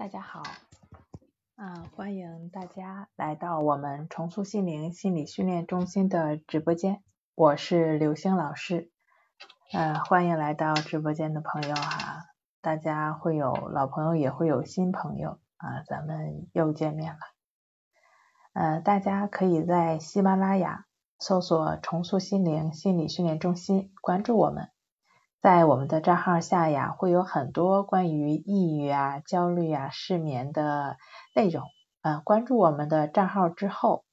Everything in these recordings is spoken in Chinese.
大家好，啊，欢迎大家来到我们重塑心灵心理训练中心的直播间，我是刘星老师，呃，欢迎来到直播间的朋友哈，大家会有老朋友，也会有新朋友啊，咱们又见面了，呃，大家可以在喜马拉雅搜索重塑心灵心理训练中心，关注我们。在我们的账号下呀，会有很多关于抑郁啊、焦虑啊、失眠的内容。呃，关注我们的账号之后，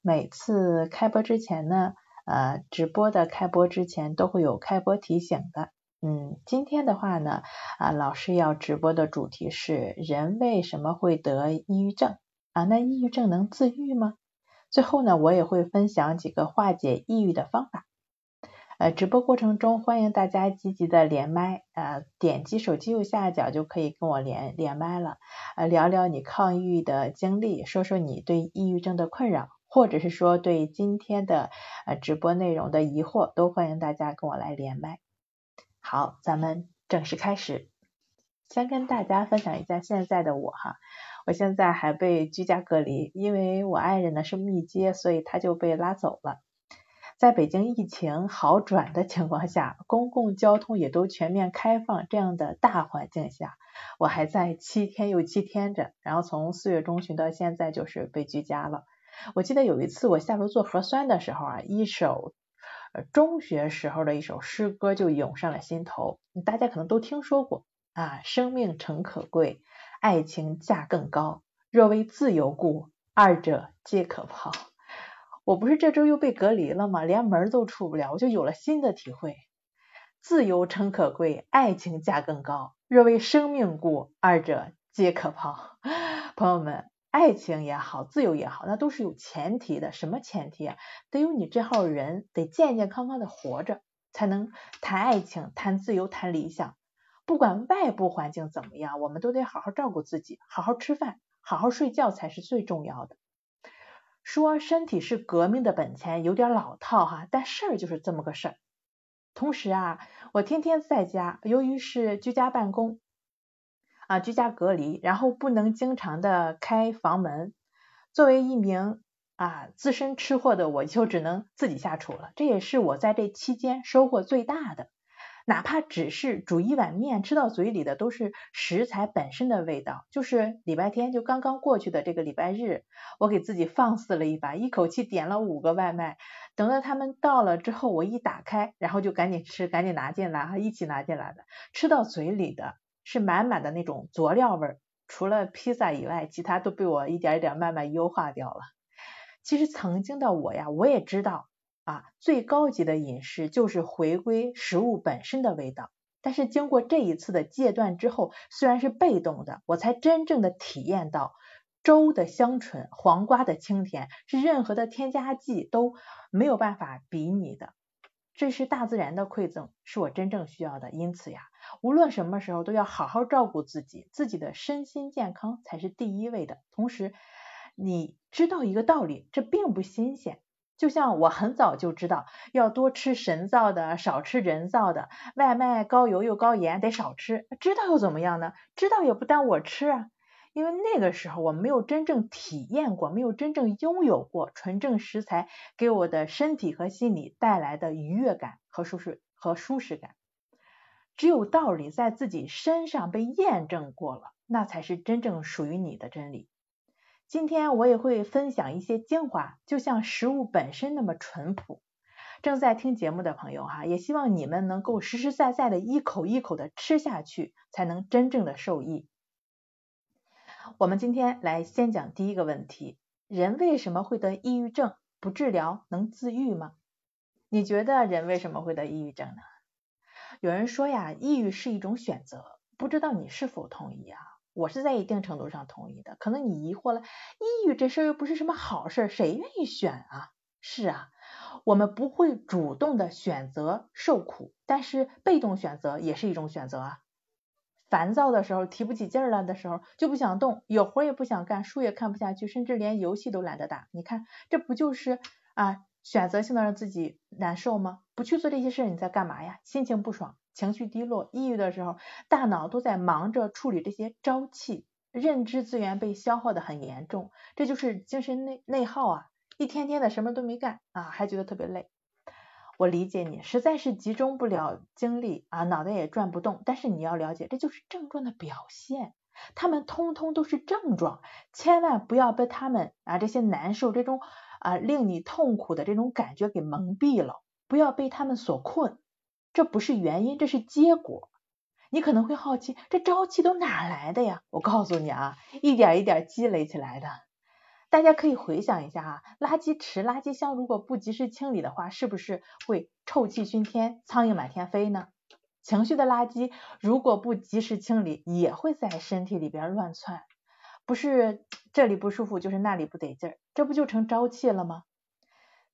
每次开播之前呢，呃，直播的开播之前都会有开播提醒的。嗯，今天的话呢，啊，老师要直播的主题是人为什么会得抑郁症啊？那抑郁症能自愈吗？最后呢，我也会分享几个化解抑郁的方法。呃，直播过程中欢迎大家积极的连麦，呃，点击手机右下角就可以跟我连连麦了，呃，聊聊你抗抑郁的经历，说说你对抑郁症的困扰，或者是说对今天的呃直播内容的疑惑，都欢迎大家跟我来连麦。好，咱们正式开始，先跟大家分享一下现在的我哈，我现在还被居家隔离，因为我爱人呢是密接，所以他就被拉走了。在北京疫情好转的情况下，公共交通也都全面开放这样的大环境下，我还在七天又七天着，然后从四月中旬到现在就是被居家了。我记得有一次我下楼做核酸的时候啊，一首中学时候的一首诗歌就涌上了心头，大家可能都听说过啊，生命诚可贵，爱情价更高，若为自由故，二者皆可抛。我不是这周又被隔离了吗？连门都出不了，我就有了新的体会。自由诚可贵，爱情价更高。若为生命故，二者皆可抛。朋友们，爱情也好，自由也好，那都是有前提的。什么前提啊？得有你这号人，得健健康康的活着，才能谈爱情、谈自由、谈理想。不管外部环境怎么样，我们都得好好照顾自己，好好吃饭，好好睡觉才是最重要的。说身体是革命的本钱，有点老套哈，但事儿就是这么个事儿。同时啊，我天天在家，由于是居家办公啊，居家隔离，然后不能经常的开房门，作为一名啊资深吃货的我，就只能自己下厨了。这也是我在这期间收获最大的。哪怕只是煮一碗面，吃到嘴里的都是食材本身的味道。就是礼拜天，就刚刚过去的这个礼拜日，我给自己放肆了一把，一口气点了五个外卖。等到他们到了之后，我一打开，然后就赶紧吃，赶紧拿进来，哈，一起拿进来的。吃到嘴里的是满满的那种佐料味儿，除了披萨以外，其他都被我一点一点慢慢优化掉了。其实曾经的我呀，我也知道。啊，最高级的饮食就是回归食物本身的味道。但是经过这一次的戒断之后，虽然是被动的，我才真正的体验到粥的香醇、黄瓜的清甜，是任何的添加剂都没有办法比拟的。这是大自然的馈赠，是我真正需要的。因此呀，无论什么时候都要好好照顾自己，自己的身心健康才是第一位的。同时，你知道一个道理，这并不新鲜。就像我很早就知道要多吃神造的，少吃人造的，外卖高油又高盐，得少吃。知道又怎么样呢？知道也不耽误我吃啊。因为那个时候我没有真正体验过，没有真正拥有过纯正食材给我的身体和心理带来的愉悦感和舒适和舒适感。只有道理在自己身上被验证过了，那才是真正属于你的真理。今天我也会分享一些精华，就像食物本身那么淳朴。正在听节目的朋友哈，也希望你们能够实实在在的一口一口的吃下去，才能真正的受益。我们今天来先讲第一个问题：人为什么会得抑郁症？不治疗能自愈吗？你觉得人为什么会得抑郁症呢？有人说呀，抑郁是一种选择，不知道你是否同意啊？我是在一定程度上同意的，可能你疑惑了，抑郁这事儿又不是什么好事，谁愿意选啊？是啊，我们不会主动的选择受苦，但是被动选择也是一种选择啊。烦躁的时候，提不起劲儿了的时候，就不想动，有活也不想干，书也看不下去，甚至连游戏都懒得打。你看，这不就是啊选择性的让自己难受吗？不去做这些事儿，你在干嘛呀？心情不爽。情绪低落、抑郁的时候，大脑都在忙着处理这些朝气认知资源被消耗的很严重，这就是精神内内耗啊，一天天的什么都没干啊，还觉得特别累。我理解你，实在是集中不了精力啊，脑袋也转不动。但是你要了解，这就是症状的表现，他们通通都是症状，千万不要被他们啊这些难受、这种啊令你痛苦的这种感觉给蒙蔽了，不要被他们所困。这不是原因，这是结果。你可能会好奇，这朝气都哪来的呀？我告诉你啊，一点一点积累起来的。大家可以回想一下啊，垃圾池、垃圾箱如果不及时清理的话，是不是会臭气熏天、苍蝇满天飞呢？情绪的垃圾如果不及时清理，也会在身体里边乱窜，不是 这里不舒服，就是那里不得劲儿，这不就成朝气了吗？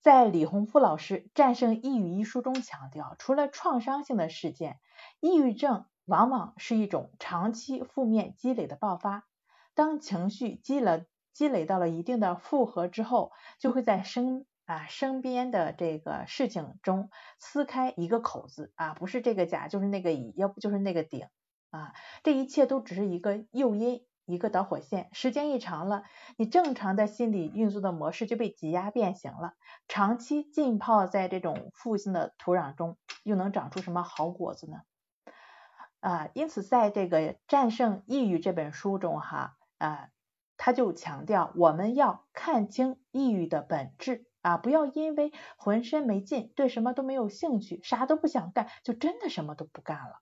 在李洪福老师《战胜抑郁》一书中强调，除了创伤性的事件，抑郁症往往是一种长期负面积累的爆发。当情绪积了积累到了一定的负荷之后，就会在身啊身边的这个事情中撕开一个口子啊，不是这个甲就是那个乙，要不就是那个丙啊，这一切都只是一个诱因。一个导火线，时间一长了，你正常的心理运作的模式就被挤压变形了。长期浸泡在这种负性的土壤中，又能长出什么好果子呢？啊，因此在这个《战胜抑郁》这本书中，哈啊，他就强调我们要看清抑郁的本质啊，不要因为浑身没劲，对什么都没有兴趣，啥都不想干，就真的什么都不干了。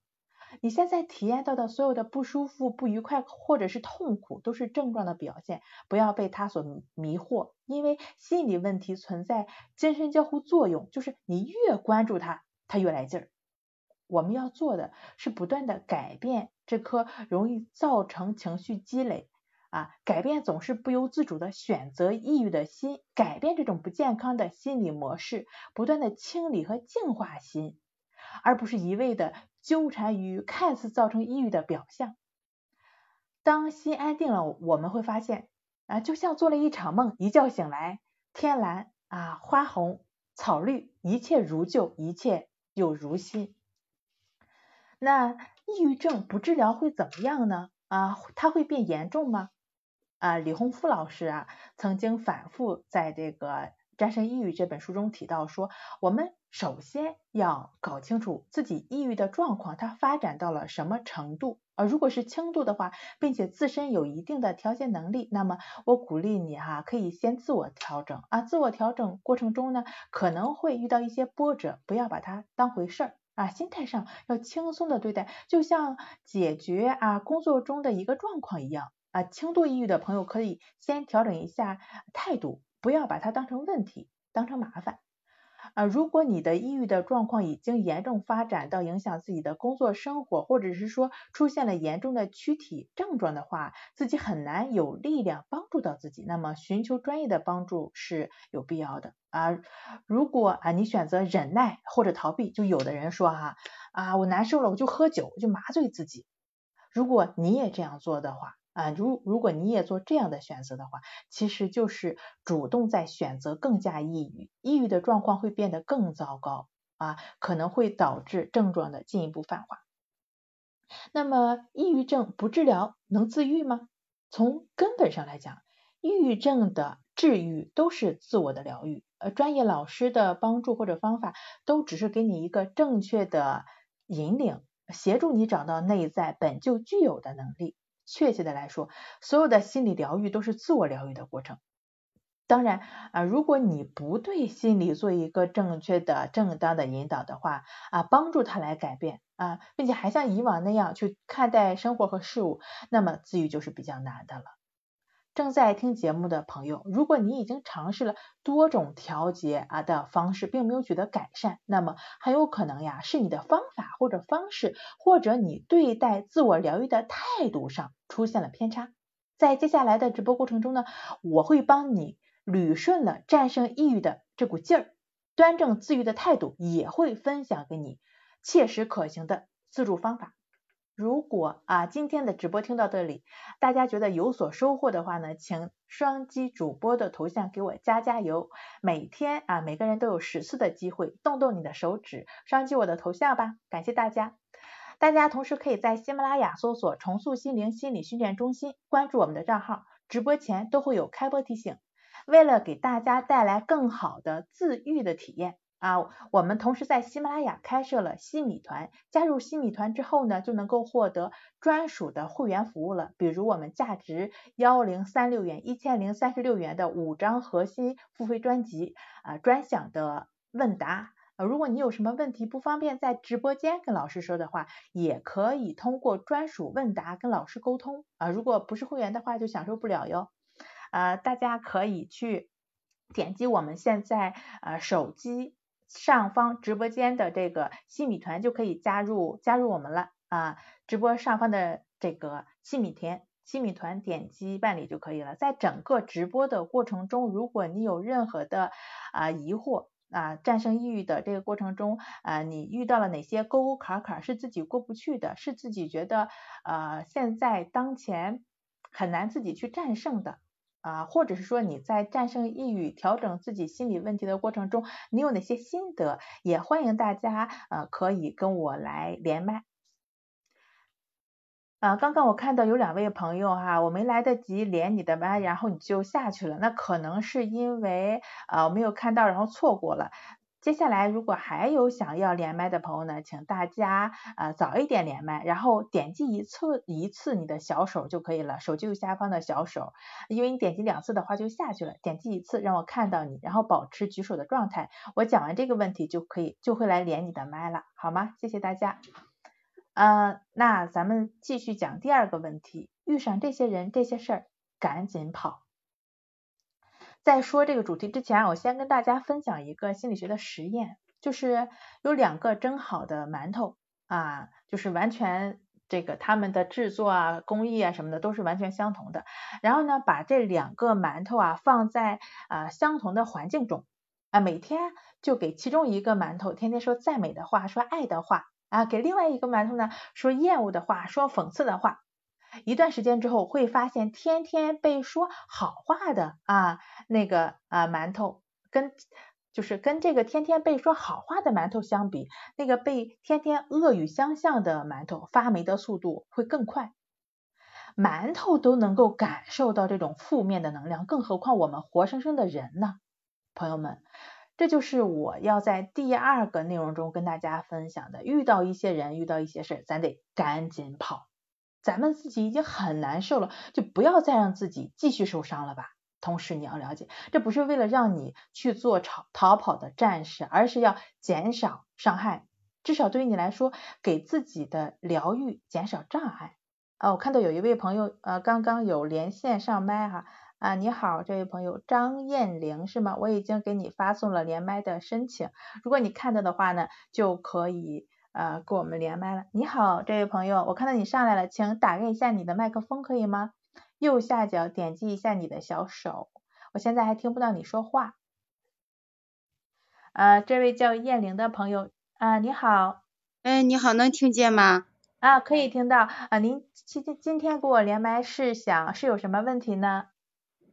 你现在体验到的所有的不舒服、不愉快或者是痛苦，都是症状的表现，不要被它所迷惑。因为心理问题存在精神交互作用，就是你越关注它，它越来劲儿。我们要做的是不断的改变这颗容易造成情绪积累啊，改变总是不由自主的选择抑郁的心，改变这种不健康的心理模式，不断的清理和净化心，而不是一味的。纠缠于看似造成抑郁的表象，当心安定了，我们会发现啊，就像做了一场梦，一觉醒来，天蓝啊，花红，草绿，一切如旧，一切又如新。那抑郁症不治疗会怎么样呢？啊，它会变严重吗？啊，李洪福老师啊，曾经反复在这个《战胜抑郁》这本书中提到说，我们。首先要搞清楚自己抑郁的状况，它发展到了什么程度啊？如果是轻度的话，并且自身有一定的调节能力，那么我鼓励你哈，可以先自我调整啊。自我调整过程中呢，可能会遇到一些波折，不要把它当回事儿啊。心态上要轻松的对待，就像解决啊工作中的一个状况一样啊。轻度抑郁的朋友可以先调整一下态度，不要把它当成问题，当成麻烦。啊，如果你的抑郁的状况已经严重发展到影响自己的工作生活，或者是说出现了严重的躯体症状的话，自己很难有力量帮助到自己，那么寻求专业的帮助是有必要的啊。如果啊你选择忍耐或者逃避，就有的人说哈啊我难受了我就喝酒，我就麻醉自己。如果你也这样做的话，啊，如如果你也做这样的选择的话，其实就是主动在选择更加抑郁，抑郁的状况会变得更糟糕啊，可能会导致症状的进一步泛化。那么，抑郁症不治疗能自愈吗？从根本上来讲，抑郁症的治愈都是自我的疗愈，呃，专业老师的帮助或者方法都只是给你一个正确的引领，协助你找到内在本就具有的能力。确切的来说，所有的心理疗愈都是自我疗愈的过程。当然啊，如果你不对心理做一个正确的、正当的引导的话啊，帮助他来改变啊，并且还像以往那样去看待生活和事物，那么自愈就是比较难的了。正在听节目的朋友，如果你已经尝试了多种调节啊的方式，并没有取得改善，那么很有可能呀是你的方法或者方式，或者你对待自我疗愈的态度上出现了偏差。在接下来的直播过程中呢，我会帮你捋顺了战胜抑郁的这股劲儿，端正自愈的态度，也会分享给你切实可行的自助方法。如果啊今天的直播听到这里，大家觉得有所收获的话呢，请双击主播的头像给我加加油。每天啊每个人都有十次的机会，动动你的手指，双击我的头像吧。感谢大家。大家同时可以在喜马拉雅搜索“重塑心灵心理训练中心”，关注我们的账号，直播前都会有开播提醒。为了给大家带来更好的自愈的体验啊，我们同时在喜马拉雅开设了西米团，加入西米团之后呢，就能够获得专属的会员服务了，比如我们价值幺零三六元、一千零三十六元的五张核心付费专辑啊，专享的问答。呃，如果你有什么问题不方便在直播间跟老师说的话，也可以通过专属问答跟老师沟通啊。如果不是会员的话，就享受不了哟。呃，大家可以去点击我们现在呃手机上方直播间的这个西米团，就可以加入加入我们了啊。直播上方的这个西米田西米团，点击办理就可以了。在整个直播的过程中，如果你有任何的啊疑惑啊，战胜抑郁的这个过程中啊，你遇到了哪些沟沟坎坎是自己过不去的，是自己觉得呃现在当前很难自己去战胜的。啊，或者是说你在战胜抑郁、调整自己心理问题的过程中，你有哪些心得？也欢迎大家呃可以跟我来连麦。啊，刚刚我看到有两位朋友哈，我没来得及连你的麦，然后你就下去了，那可能是因为啊呃没有看到，然后错过了。接下来，如果还有想要连麦的朋友呢，请大家呃早一点连麦，然后点击一次一次你的小手就可以了，手机右下方的小手，因为你点击两次的话就下去了，点击一次让我看到你，然后保持举手的状态，我讲完这个问题就可以就会来连你的麦了，好吗？谢谢大家。呃，那咱们继续讲第二个问题，遇上这些人这些事儿，赶紧跑。在说这个主题之前，我先跟大家分享一个心理学的实验，就是有两个蒸好的馒头啊，就是完全这个他们的制作啊、工艺啊什么的都是完全相同的。然后呢，把这两个馒头啊放在啊相同的环境中啊，每天就给其中一个馒头天天说赞美的话、说爱的话啊，给另外一个馒头呢说厌恶的话、说讽刺的话。一段时间之后，会发现天天被说好话的啊那个啊馒头，跟就是跟这个天天被说好话的馒头相比，那个被天天恶语相向的馒头发霉的速度会更快。馒头都能够感受到这种负面的能量，更何况我们活生生的人呢？朋友们，这就是我要在第二个内容中跟大家分享的：遇到一些人，遇到一些事儿，咱得赶紧跑。咱们自己已经很难受了，就不要再让自己继续受伤了吧。同时你要了解，这不是为了让你去做逃逃跑的战士，而是要减少伤害，至少对于你来说，给自己的疗愈减少障碍。啊，我看到有一位朋友呃刚刚有连线上麦哈啊，你好，这位朋友张艳玲是吗？我已经给你发送了连麦的申请，如果你看到的话呢，就可以。呃，跟我们连麦了。你好，这位朋友，我看到你上来了，请打开一下你的麦克风，可以吗？右下角点击一下你的小手，我现在还听不到你说话。呃，这位叫燕玲的朋友，啊，你好。哎，你好，能听见吗？啊，可以听到。啊，您今今今天跟我连麦是想是有什么问题呢？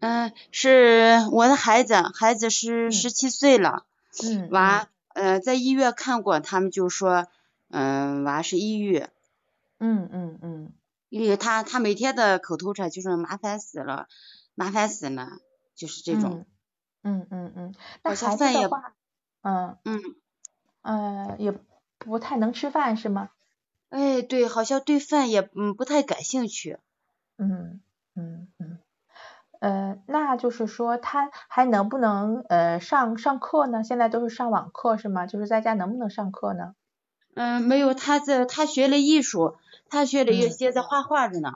嗯，是我的孩子，孩子是十七岁了。嗯。娃，呃，在医院看过，他们就说。嗯，娃是抑郁。嗯嗯嗯。因为他他每天的口头禅就是麻烦死了，麻烦死了，就是这种。嗯嗯嗯。那孩子的话，嗯嗯呃也不太能吃饭是吗？哎，对，好像对饭也嗯不太感兴趣。嗯嗯嗯。呃，那就是说他还能不能呃上上课呢？现在都是上网课是吗？就是在家能不能上课呢？嗯，没有，他在他学了艺术，他学的有些在画画着呢，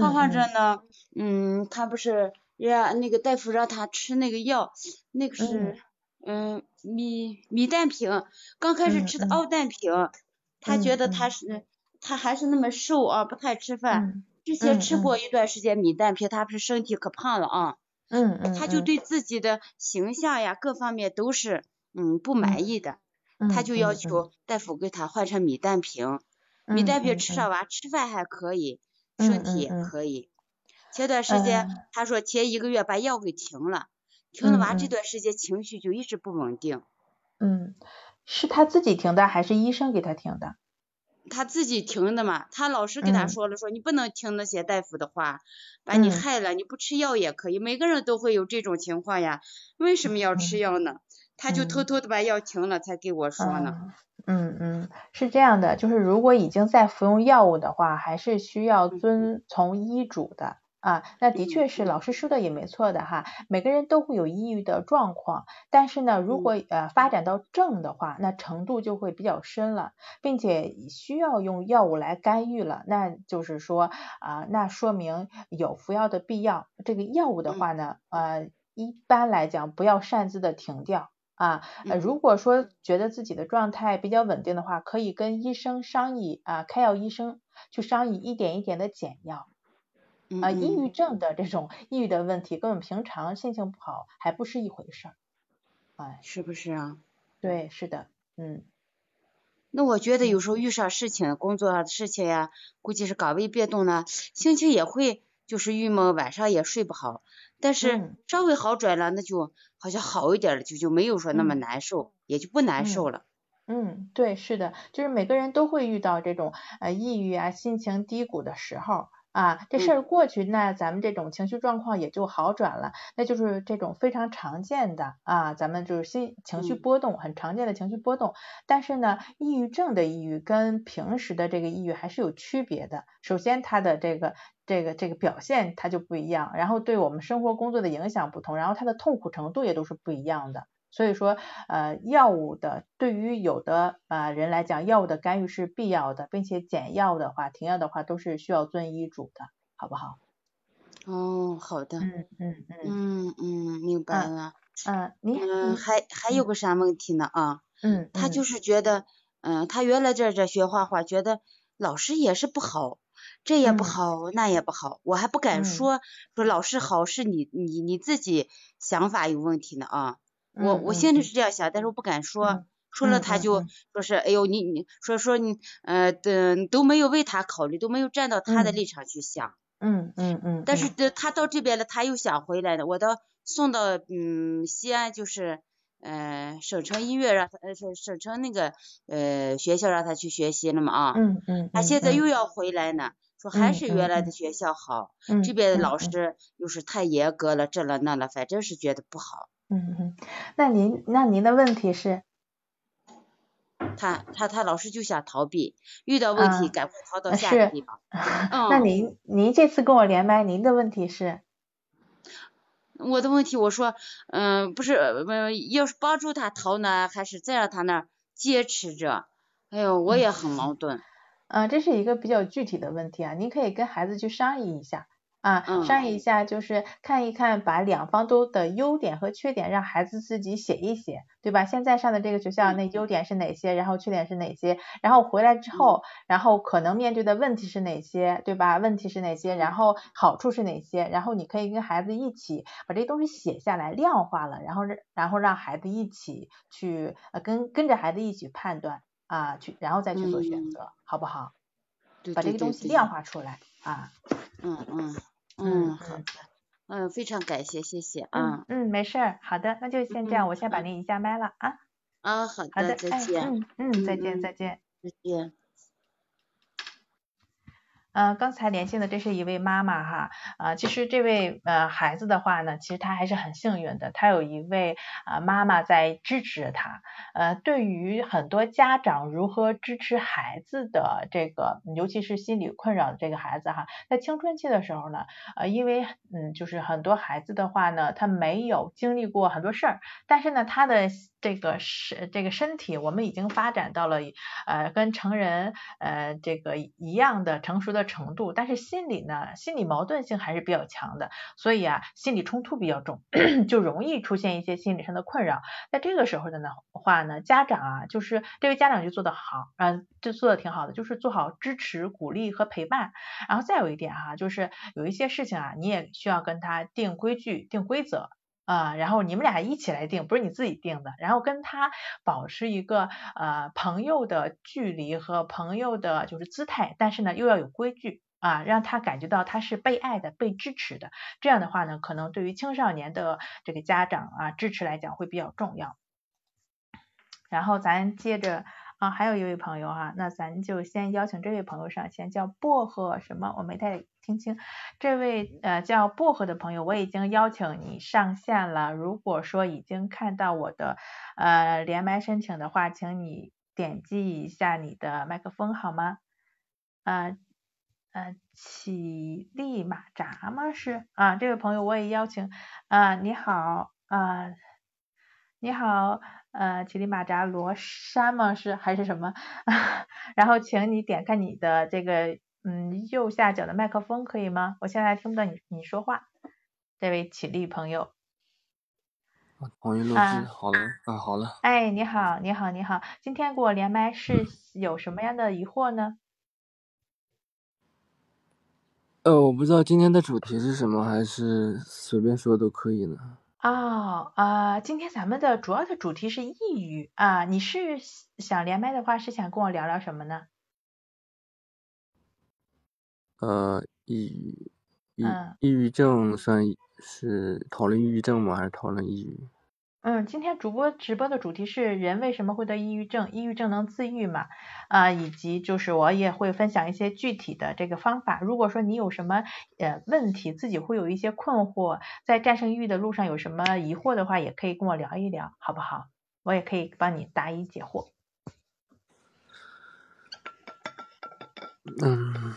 画画着呢，嗯，他不是让那个大夫让他吃那个药，那个是嗯。米米氮平，刚开始吃的奥氮平，他觉得他是他还是那么瘦啊，不太吃饭，之前吃过一段时间米氮平，他不是身体可胖了啊，嗯嗯，他就对自己的形象呀各方面都是嗯不满意的。他就要求大夫给他换成米氮平，米氮平吃上完，吃饭还可以，身体也可以。前段时间他说前一个月把药给停了，停了完这段时间情绪就一直不稳定。嗯，是他自己停的还是医生给他停的？他自己停的嘛，他老师给他说了，说你不能听那些大夫的话，把你害了。你不吃药也可以，每个人都会有这种情况呀。为什么要吃药呢？他就偷偷的把药停了，才给我说呢。嗯嗯，是这样的，就是如果已经在服用药物的话，还是需要遵从医嘱的。啊，那的确是老师说的也没错的哈，每个人都会有抑郁的状况，但是呢，如果呃发展到症的话，那程度就会比较深了，并且需要用药物来干预了，那就是说啊，那说明有服药的必要。这个药物的话呢，呃，一般来讲不要擅自的停掉啊，呃，如果说觉得自己的状态比较稳定的话，可以跟医生商议啊，开药医生去商议一点一点的减药。啊，抑郁症的这种抑郁的问题，跟我们平常心情不好还不是一回事儿，哎，是不是啊？对，是的，嗯。那我觉得有时候遇上事情，工作上的事情呀，估计是岗位变动呢，心情也会就是郁闷，晚上也睡不好。但是稍微好转了，那就好像好一点了，就就没有说那么难受，也就不难受了。嗯，对，是的，就是每个人都会遇到这种呃抑郁啊、心情低谷的时候。啊，这事儿过去，那咱们这种情绪状况也就好转了，那就是这种非常常见的啊，咱们就是心情绪波动，很常见的情绪波动。但是呢，抑郁症的抑郁跟平时的这个抑郁还是有区别的。首先，它的这个这个这个表现它就不一样，然后对我们生活工作的影响不同，然后它的痛苦程度也都是不一样的。所以说，呃，药物的对于有的啊人来讲，药物的干预是必要的，并且减药的话、停药的话都是需要遵医嘱的，好不好？哦，好的。嗯嗯嗯。嗯嗯，明白了。嗯，你嗯还还有个啥问题呢啊？嗯。他就是觉得，嗯，他原来在这学画画，觉得老师也是不好，这也不好，那也不好，我还不敢说说老师好是你你你自己想法有问题呢啊。我我心里是这样想，但是我不敢说，说了他就说是，哎呦你你说说你呃的都没有为他考虑，都没有站到他的立场去想。嗯嗯嗯。但是他到这边了，他又想回来的，我到送到嗯西安就是呃省城医院让他呃省省城那个呃学校让他去学习了嘛啊。嗯嗯。他现在又要回来呢，说还是原来的学校好，这边的老师又是太严格了，这了那了，反正是觉得不好。嗯嗯，那您那您的问题是？他他他老是就想逃避，遇到问题赶快逃到下个地方。那您您这次跟我连麦，您的问题是？我的问题我说，嗯，不是，要是帮助他逃呢，还是再让他那坚持着？哎呦，我也很矛 盾。嗯，这是一个比较具体的问题啊，您可以跟孩子去商议一下。啊，商议一下，就是看一看，把两方都的优点和缺点让孩子自己写一写，对吧？现在上的这个学校，那优点是哪些？然后缺点是哪些？然后回来之后，然后可能面对的问题是哪些，对吧？问题是哪些？然后好处是哪些？然后你可以跟孩子一起把这东西写下来，量化了，然后然后让孩子一起去呃跟跟着孩子一起判断啊，去然后再去做选择，好不好？把这个东西量化出来啊。嗯嗯。嗯，好的，嗯，非常感谢，谢谢啊。嗯，没事儿，好的，那就先这样，我先把您移下麦了啊。啊，好的，再见。嗯嗯，再见再见。再见。嗯，刚才连线的这是一位妈妈哈，啊，其实这位呃孩子的话呢，其实他还是很幸运的，他有一位啊妈妈在支持他。呃，对于很多家长如何支持孩子的这个，尤其是心理困扰的这个孩子哈，在青春期的时候呢，呃，因为嗯，就是很多孩子的话呢，他没有经历过很多事儿，但是呢，他的这个身这个身体，我们已经发展到了呃跟成人呃这个一样的成熟的程度，但是心理呢，心理矛盾性还是比较强的，所以啊，心理冲突比较重，就容易出现一些心理上的困扰。在这个时候的呢话呢，家长啊，就是这位家长就做得好，嗯，就做的挺好的，就是做好支持、鼓励和陪伴。然后再有一点哈，就是有一些事情啊，你也需要跟他定规矩、定规则。啊，然后你们俩一起来定，不是你自己定的，然后跟他保持一个呃朋友的距离和朋友的就是姿态，但是呢又要有规矩啊，让他感觉到他是被爱的、被支持的。这样的话呢，可能对于青少年的这个家长啊支持来讲会比较重要。然后咱接着啊，还有一位朋友哈，那咱就先邀请这位朋友上线，叫薄荷什么？我没太听清。这位呃叫薄荷的朋友，我已经邀请你上线了。如果说已经看到我的呃连麦申请的话，请你点击一下你的麦克风好吗？啊呃，起立马扎吗？是啊，这位朋友我也邀请啊，你好啊，你好。呃，乞力马扎罗山吗？是还是什么？然后请你点开你的这个嗯右下角的麦克风，可以吗？我现在听不到你你说话，这位起立朋友。同意录制，好了啊，好了。哎，你好，你好，你好，今天给我连麦是有什么样的疑惑呢？呃，我不知道今天的主题是什么，还是随便说都可以呢。哦，呃，今天咱们的主要的主题是抑郁啊，你是想连麦的话，是想跟我聊聊什么呢？呃，抑郁，抑抑郁症算是讨论抑郁症吗？还是讨论抑郁？嗯，今天主播直播的主题是人为什么会得抑郁症？抑郁症能自愈吗？啊，以及就是我也会分享一些具体的这个方法。如果说你有什么呃问题，自己会有一些困惑，在战胜抑郁的路上有什么疑惑的话，也可以跟我聊一聊，好不好？我也可以帮你答疑解惑。嗯，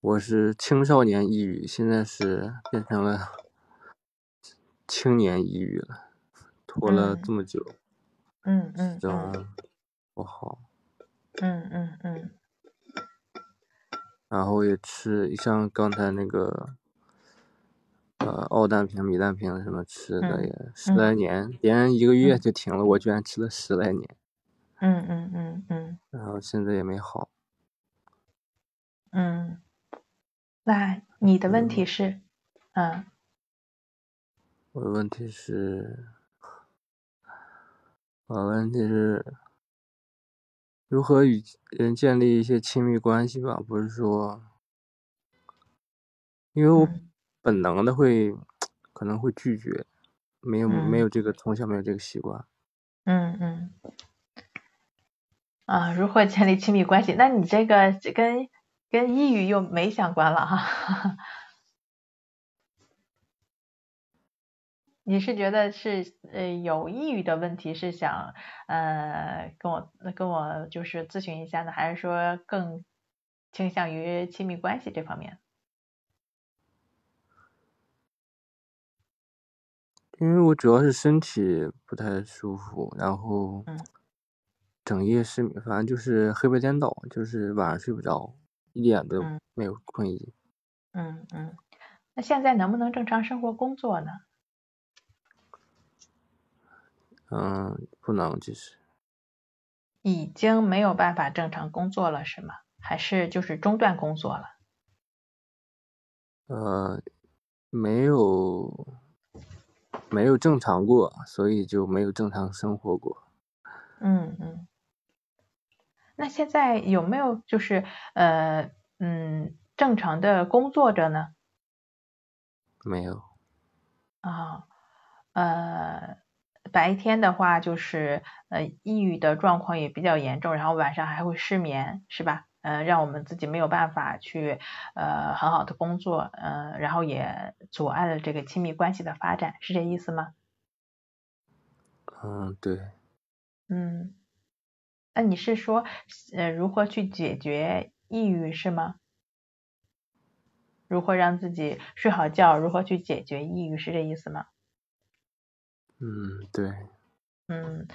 我是青少年抑郁，现在是变成了。青年抑郁了，拖了这么久，嗯嗯，这不好，嗯嗯嗯，然后也吃，像刚才那个，呃，奥氮平、米氮平什么吃的也十来年，别人一个月就停了，我居然吃了十来年，嗯嗯嗯嗯，然后现在也没好，嗯，那你的问题是，嗯。我的问题是，我的问题是，如何与人建立一些亲密关系吧？不是说，因为我本能的会，可能会拒绝，没有没有这个从小没有这个习惯。嗯嗯。啊，如何建立亲密关系？那你这个跟跟抑郁又没相关了哈。你是觉得是呃有抑郁的问题，是想呃跟我跟我就是咨询一下呢，还是说更倾向于亲密关系这方面？因为我主要是身体不太舒服，然后整夜失眠，反正就是黑白颠倒，就是晚上睡不着，一点都没有困意。嗯嗯，那现在能不能正常生活工作呢？嗯，不能，其实已经没有办法正常工作了，是吗？还是就是中断工作了？呃，没有，没有正常过，所以就没有正常生活过。嗯嗯。那现在有没有就是呃嗯正常的工作着呢？没有。啊，呃。白天的话就是呃抑郁的状况也比较严重，然后晚上还会失眠，是吧？呃，让我们自己没有办法去呃很好的工作，呃，然后也阻碍了这个亲密关系的发展，是这意思吗？嗯，对。嗯，那你是说呃如何去解决抑郁是吗？如何让自己睡好觉？如何去解决抑郁是这意思吗？嗯，对。嗯，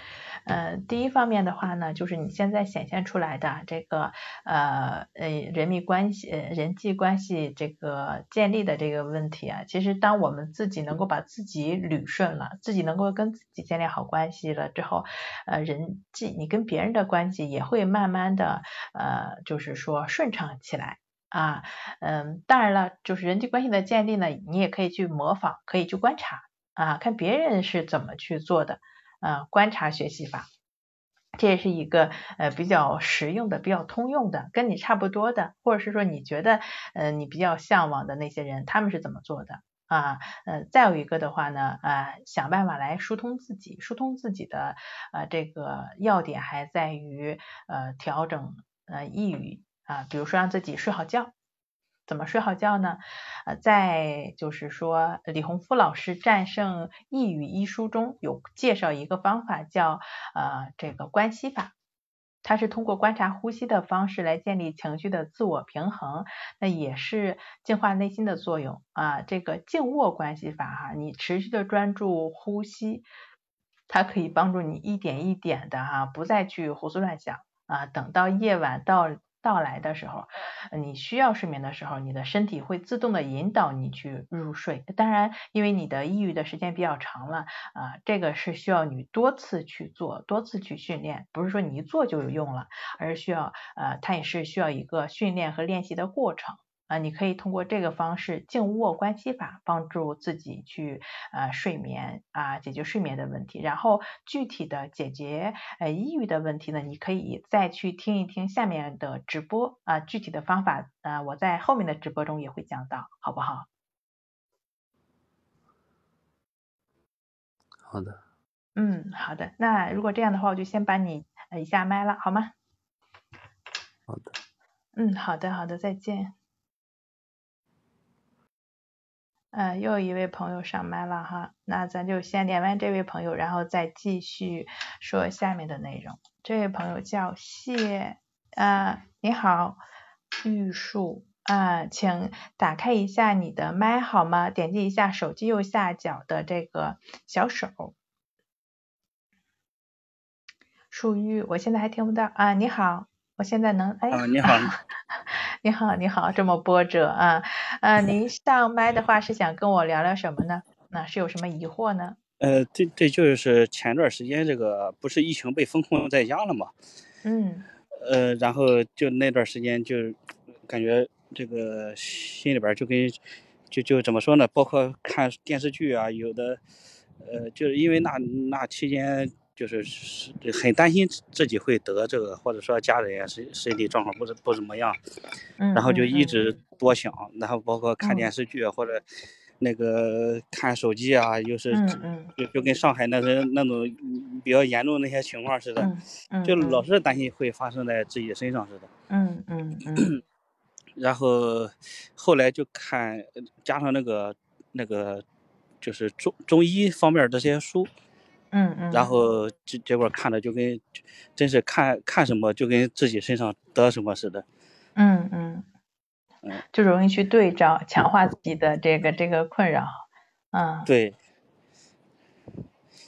呃，第一方面的话呢，就是你现在显现出来的这个呃呃人际关系、人际关系这个建立的这个问题啊，其实当我们自己能够把自己捋顺了，自己能够跟自己建立好关系了之后，呃，人际你跟别人的关系也会慢慢的呃，就是说顺畅起来啊。嗯，当然了，就是人际关系的建立呢，你也可以去模仿，可以去观察。啊，看别人是怎么去做的，啊，观察学习法，这也是一个呃比较实用的、比较通用的，跟你差不多的，或者是说你觉得呃你比较向往的那些人，他们是怎么做的啊，呃，再有一个的话呢，啊，想办法来疏通自己，疏通自己的呃这个要点还在于呃调整呃抑郁啊，比如说让自己睡好觉。怎么睡好觉呢？呃，在就是说李洪福老师《战胜抑郁》一书中有介绍一个方法，叫呃这个关系法。它是通过观察呼吸的方式来建立情绪的自我平衡，那也是净化内心的作用啊。这个静卧关系法哈，你持续的专注呼吸，它可以帮助你一点一点的哈，不再去胡思乱想啊。等到夜晚到。到来的时候，你需要睡眠的时候，你的身体会自动的引导你去入睡。当然，因为你的抑郁的时间比较长了，啊，这个是需要你多次去做，多次去训练，不是说你一做就有用了，而是需要，呃，它也是需要一个训练和练习的过程。啊，你可以通过这个方式静卧关系法帮助自己去呃睡眠啊，解决睡眠的问题。然后具体的解决呃抑郁的问题呢，你可以再去听一听下面的直播啊，具体的方法啊，我在后面的直播中也会讲到，好不好？好的。嗯，好的。那如果这样的话，我就先把你呃一下麦了，好吗？好的。嗯，好的，好的，再见。呃，又一位朋友上麦了哈，那咱就先连完这位朋友，然后再继续说下面的内容。这位朋友叫谢啊，你好，玉树啊，请打开一下你的麦好吗？点击一下手机右下角的这个小手。树玉，我现在还听不到啊，你好，我现在能哎。啊，你好。你好，你好，这么波折啊，呃，您上麦的话是想跟我聊聊什么呢？那是有什么疑惑呢？呃，对对就是前段时间这个不是疫情被封控在家了嘛？嗯。呃，然后就那段时间就感觉这个心里边就跟就就怎么说呢？包括看电视剧啊，有的呃，就是因为那那期间。就是是很担心自己会得这个，或者说家人身身体状况不是不怎么样，然后就一直多想，然后包括看电视剧或者那个看手机啊，又是就就跟上海那个那种比较严重那些情况似的，就老是担心会发生在自己身上似的。嗯嗯嗯。然后后来就看加上那个那个就是中中医方面这些书。嗯嗯，然后结结果看的就跟，真是看看什么就跟自己身上得什么似的。嗯嗯，嗯，就容易去对照，强化自己的这个这个困扰。嗯，对。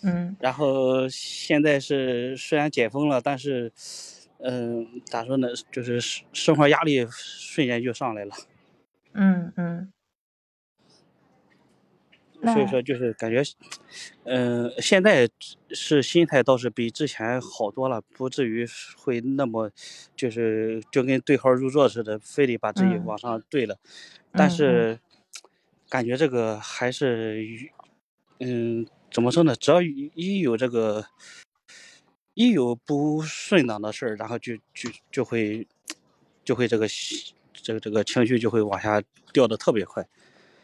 嗯。然后现在是虽然解封了，但是，嗯，咋说呢，就是生生活压力瞬间就上来了。嗯嗯。所以说就是感觉，嗯，现在是心态倒是比之前好多了，不至于会那么，就是就跟对号入座似的，非得把自己往上对了。但是感觉这个还是，嗯，怎么说呢？只要一有这个，一有不顺当的事儿，然后就就就会，就会这个这个这个情绪就会往下掉的特别快。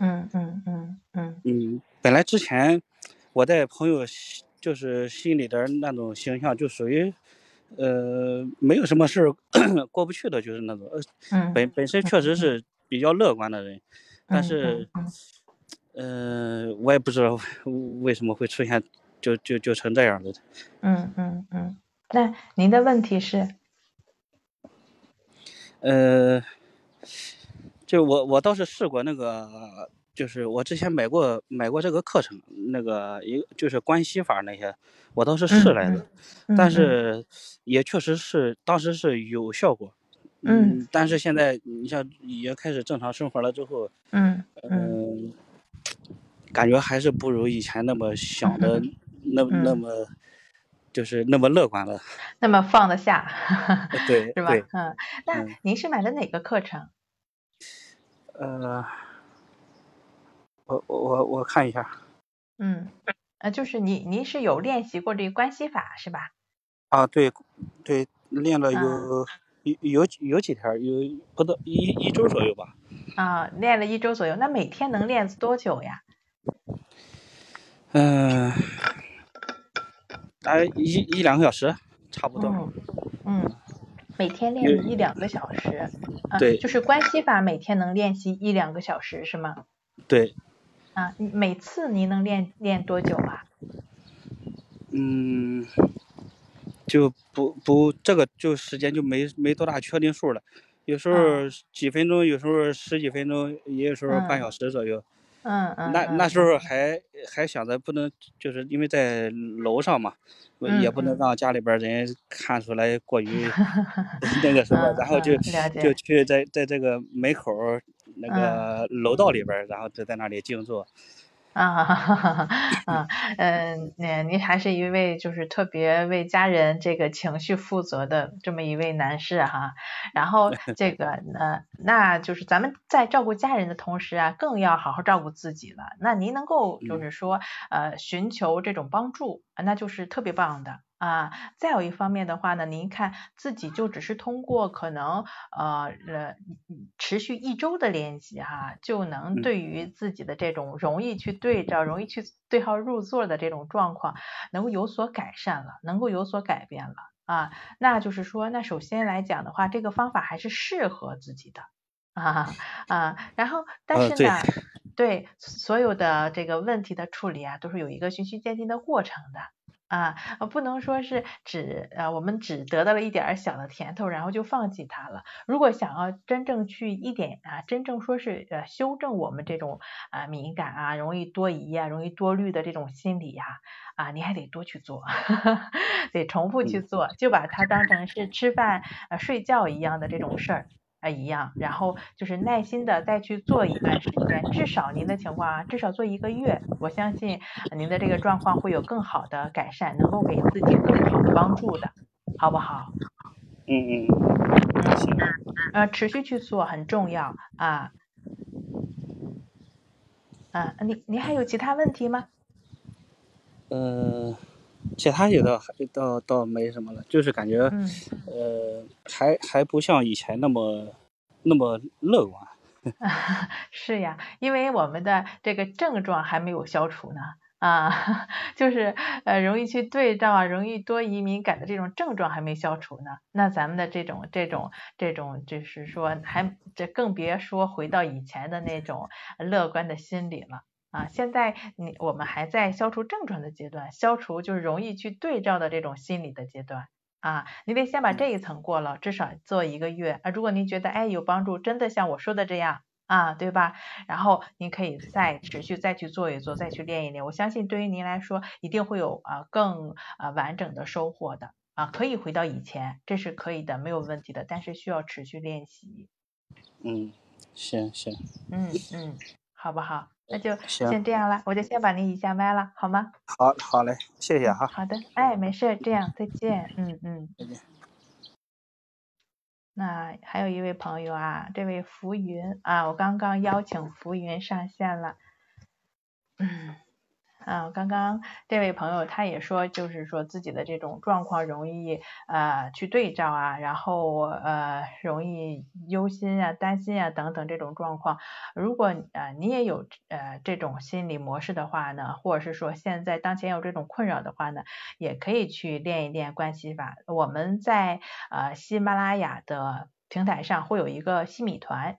嗯嗯嗯嗯嗯，本来之前我在朋友就是心里的那种形象，就属于呃没有什么事儿 过不去的，就是那种呃本本身确实是比较乐观的人，但是嗯我也不知道 为什么会出现就就就成这样的。嗯嗯嗯，那您的问题是？呃。就我我倒是试过那个，就是我之前买过买过这个课程，那个一就是关系法那些，我倒是试来的，但是也确实是当时是有效果，嗯，但是现在你像也开始正常生活了之后，嗯嗯，感觉还是不如以前那么想的那那么就是那么乐观了，那么放得下，对，是吧？嗯，那您是买的哪个课程？呃，我我我我看一下。嗯，呃，就是您您是有练习过这个关系法是吧？啊，对，对，练了有有有有几天，有不到一一周左右吧。啊，练了一周左右，那每天能练多久呀？嗯，大概一一两个小时，差不多。嗯，每天练一两个小时。对。就是关系法每天能练习一两个小时是吗？对。啊，每次您能练练多久啊？嗯，就不不这个就时间就没没多大确定数了，有时候几分钟，有时候十几分钟，也有时候半小时左右。嗯嗯。那那时候还还想着不能，就是因为在楼上嘛，也不能让家里边人看出来过于 那个什么，然后就就去在在这个门口那个楼道里边，然后就在那里静坐。啊，哈哈哈，嗯，您您还是一位就是特别为家人这个情绪负责的这么一位男士哈，然后 这个呃，那就是咱们在照顾家人的同时啊，更要好好照顾自己了。那您能够就是说呃寻求这种帮助，那就是特别棒的。啊，再有一方面的话呢，您看自己就只是通过可能呃呃持续一周的练习哈，就能对于自己的这种容易去对照、容易去对号入座的这种状况，能够有所改善了，能够有所改变了啊。那就是说，那首先来讲的话，这个方法还是适合自己的啊啊。然后，但是呢，对所有的这个问题的处理啊，都是有一个循序渐进的过程的。啊，不能说是只呃，我们只得到了一点小的甜头，然后就放弃它了。如果想要真正去一点啊，真正说是呃修正我们这种啊敏感啊、容易多疑啊、容易多虑的这种心理呀，啊，你还得多去做，得重复去做，就把它当成是吃饭、啊睡觉一样的这种事儿。啊，一样，然后就是耐心的再去做一段时间，至少您的情况啊，至少做一个月，我相信您的这个状况会有更好的改善，能够给自己更好的帮助的，好不好？嗯嗯嗯，行。呃，持续去做很重要啊。啊，你你还有其他问题吗？嗯。其他也倒还倒倒没什么了，就是感觉，呃，还还不像以前那么那么乐观。是呀，因为我们的这个症状还没有消除呢，啊，就是呃容易去对照啊，容易多疑敏感的这种症状还没消除呢，那咱们的这种这种这种就是说还这更别说回到以前的那种乐观的心理了。啊，现在你我们还在消除症状的阶段，消除就是容易去对照的这种心理的阶段啊，你得先把这一层过了，至少做一个月啊。如果您觉得哎有帮助，真的像我说的这样啊，对吧？然后您可以再持续再去做一做，再去练一练。我相信对于您来说，一定会有啊更啊完整的收获的啊。可以回到以前，这是可以的，没有问题的，但是需要持续练习。嗯，行行。嗯嗯，好不好？那就先这样了，我就先把您移下麦了，好吗？好，好嘞，谢谢哈。好的，哎，没事，这样再见，嗯嗯。再见。那还有一位朋友啊，这位浮云啊，我刚刚邀请浮云上线了，嗯。嗯，刚刚这位朋友他也说，就是说自己的这种状况容易呃去对照啊，然后呃容易忧心啊、担心啊等等这种状况。如果呃你也有呃这种心理模式的话呢，或者是说现在当前有这种困扰的话呢，也可以去练一练关系法。我们在呃喜马拉雅的平台上会有一个西米团。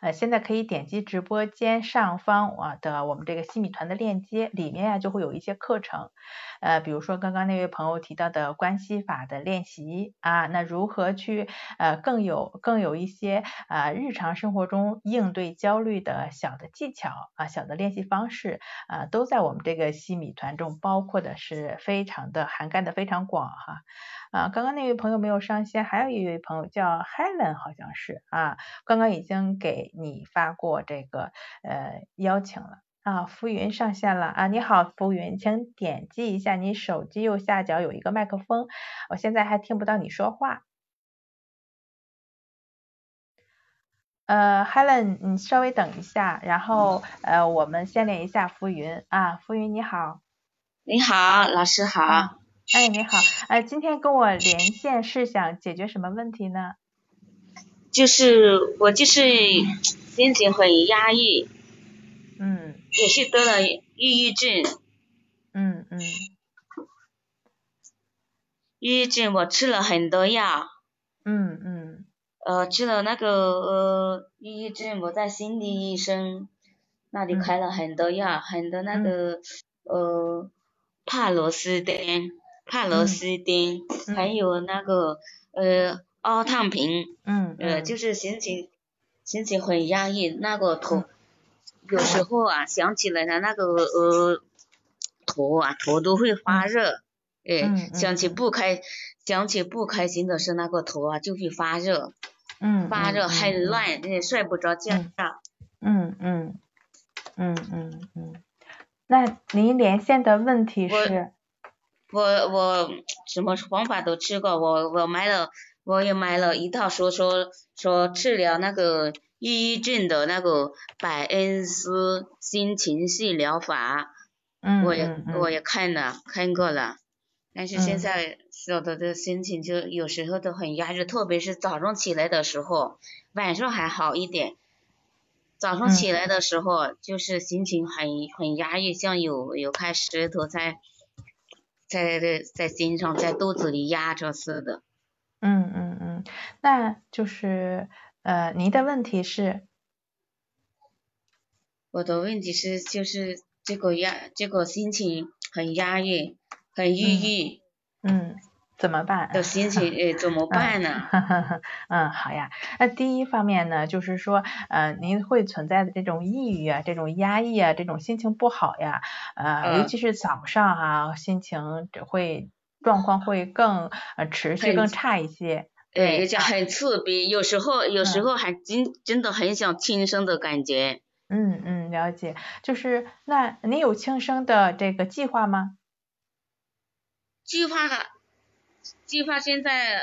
呃，现在可以点击直播间上方啊的我们这个西米团的链接，里面呀就会有一些课程，呃，比如说刚刚那位朋友提到的关系法的练习啊，那如何去呃更有更有一些啊日常生活中应对焦虑的小的技巧啊小的练习方式啊，都在我们这个西米团中包括的是非常的涵盖的非常广哈。啊，刚刚那位朋友没有上线，还有一位朋友叫 Helen，好像是啊，刚刚已经给你发过这个呃邀请了啊。浮云上线了啊，你好，浮云，请点击一下你手机右下角有一个麦克风，我现在还听不到你说话。呃，Helen，你稍微等一下，然后呃，我们先连一下浮云啊，浮云你好。你好，老师好。哎，你好，呃，今天跟我连线是想解决什么问题呢？就是我就是心情很压抑。嗯。也是得了抑郁症。嗯。嗯。抑郁症我吃了很多药。嗯。嗯。呃，吃了那个呃抑郁症，我在心理医生那里开了很多药，很多那个呃帕罗斯丁、帕罗斯丁，还有那个呃奥碳平。嗯。呃，就是心情心情很压抑，那个头有时候啊想起来了那个呃头啊头都会发热，哎，想起不开想起不开心的事，那个头啊就会发热。嗯，发热很乱，也睡不着觉。嗯嗯嗯嗯嗯，那您连线的问题是？我我什么方法都吃过，我我买了，我也买了一套说说说治疗那个抑郁症的那个百恩斯心情系疗法。嗯我也我也看了看过了，但是现在。我的的心情就有时候都很压抑，特别是早上起来的时候，晚上还好一点。早上起来的时候，就是心情很很压抑，像有有块石头在在在在心上，在肚子里压着似的。嗯嗯嗯，那就是呃，您的问题是？我的问题是，就是这个压，这个心情很压抑，很抑郁。嗯。怎么办？的心情诶，怎么办呢？嗯，好呀。那第一方面呢，就是说，呃，您会存在的这种抑郁啊，这种压抑啊，这种心情不好呀，呃，尤其是早上哈，心情会状况会更呃持续更差一些。对，而且很刺鼻，有时候有时候还真真的很想轻生的感觉。嗯嗯，了解。就是那你有轻生的这个计划吗？计划。计划现在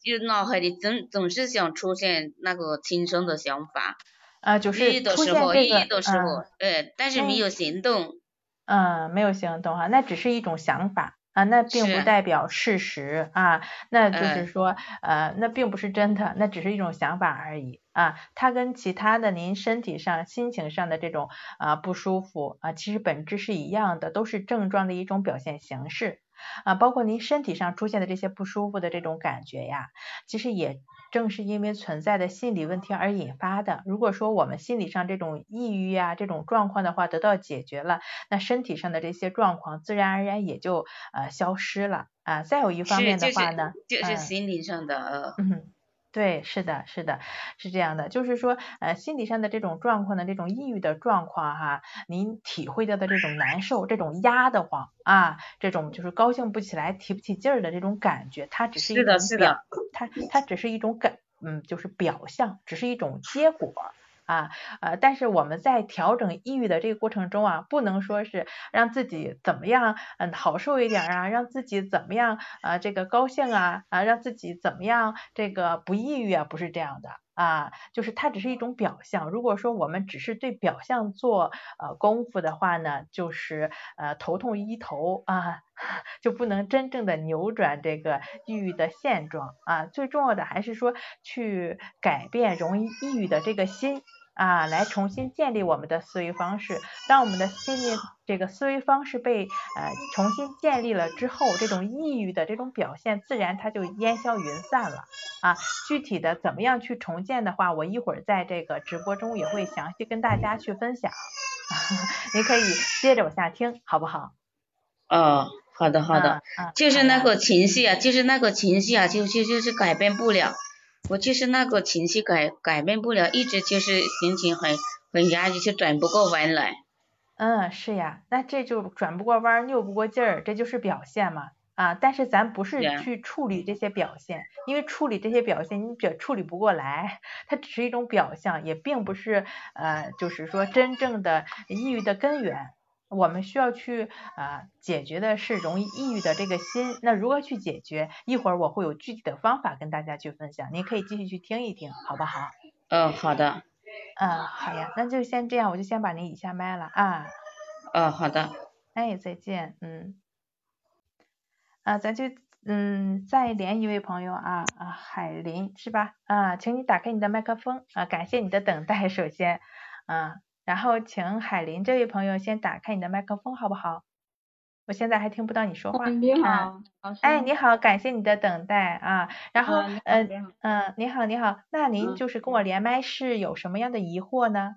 就脑海里总总是想出现那个轻生的想法，啊，就是抑郁的时候，抑郁的时候，呃，但是没有行动。嗯，没有行动哈，那只是一种想法啊，那并不代表事实啊，那就是说，呃，那并不是真的，那只是一种想法而已啊，它跟其他的您身体上、心情上的这种啊不舒服啊，其实本质是一样的，都是症状的一种表现形式。啊，包括您身体上出现的这些不舒服的这种感觉呀，其实也正是因为存在的心理问题而引发的。如果说我们心理上这种抑郁啊这种状况的话得到解决了，那身体上的这些状况自然而然也就呃消失了啊。再有一方面的话呢，就是心理上的。对，是的，是的，是这样的，就是说，呃，心理上的这种状况呢，这种抑郁的状况哈，您体会到的这种难受，这种压得慌啊，这种就是高兴不起来、提不起劲儿的这种感觉，它只是一种表，它它只是一种感，嗯，就是表象，只是一种结果。啊呃，但是我们在调整抑郁的这个过程中啊，不能说是让自己怎么样嗯好受一点啊，让自己怎么样啊这个高兴啊啊让自己怎么样这个不抑郁啊，不是这样的。啊，就是它只是一种表象。如果说我们只是对表象做呃功夫的话呢，就是呃头痛医头啊，就不能真正的扭转这个抑郁的现状啊。最重要的还是说去改变容易抑郁的这个心。啊，来重新建立我们的思维方式。当我们的心理这个思维方式被呃重新建立了之后，这种抑郁的这种表现自然它就烟消云散了啊。具体的怎么样去重建的话，我一会儿在这个直播中也会详细跟大家去分享。您可以接着往下听，好不好？哦，好的好的，就是那个情绪啊，就是那个情绪啊，就就就是改变不了。我就是那个情绪改改变不了，一直就是心情很很压抑，就转不过弯来。嗯，是呀，那这就转不过弯，拗不过劲儿，这就是表现嘛啊！但是咱不是去处理这些表现，因为处理这些表现你表处理不过来，它只是一种表象，也并不是呃，就是说真正的抑郁的根源。我们需要去啊解决的是容易抑郁的这个心，那如何去解决？一会儿我会有具体的方法跟大家去分享，您可以继续去听一听，好不好？嗯，好的。嗯，好呀，那就先这样，我就先把您移下麦了啊。嗯，好的。哎，再见，嗯。啊，咱就嗯再连一位朋友啊啊海林是吧？啊，请你打开你的麦克风啊，感谢你的等待，首先啊，然后请海林这位朋友先打开你的麦克风好不好？我现在还听不到你说话。你好，哎，你好，感谢你的等待啊。然后，嗯嗯，你好，你好，那您就是跟我连麦是有什么样的疑惑呢？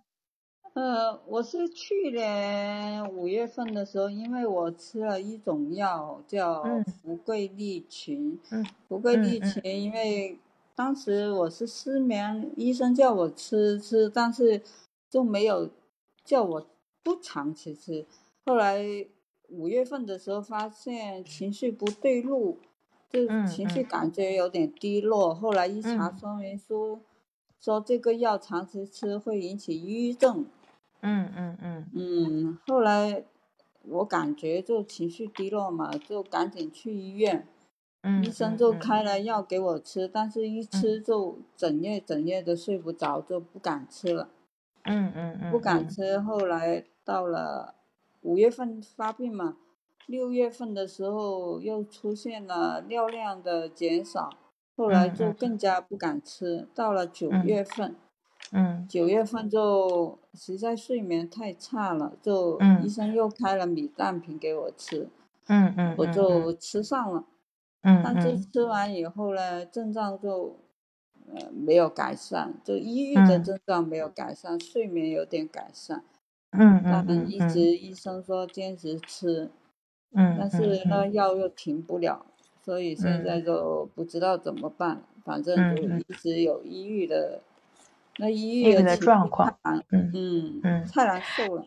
呃，我是去年五月份的时候，因为我吃了一种药叫福贵利群。嗯。福贵利群，因为当时我是失眠，医生叫我吃吃，但是就没有叫我不长期吃。后来。五月份的时候发现情绪不对路，就情绪感觉有点低落。后来一查说明书，说这个药长期吃会引起抑郁症。嗯嗯嗯。嗯，后来我感觉就情绪低落嘛，就赶紧去医院。嗯。医生就开了药给我吃，但是一吃就整夜整夜的睡不着，就不敢吃了。嗯嗯嗯。不敢吃，后来到了。五月份发病嘛，六月份的时候又出现了尿量的减少，后来就更加不敢吃。到了九月份，嗯，九月份就实在睡眠太差了，就医生又开了米氮平给我吃，嗯嗯，我就吃上了，嗯，但是吃完以后呢，症状就呃没有改善，就抑郁的症状没有改善，睡眠有点改善。嗯嗯嗯，一直医生说坚持吃，嗯，但是那药又停不了，所以现在就不知道怎么办，反正就一直有抑郁的，那抑郁的状况，嗯嗯嗯，太难受了。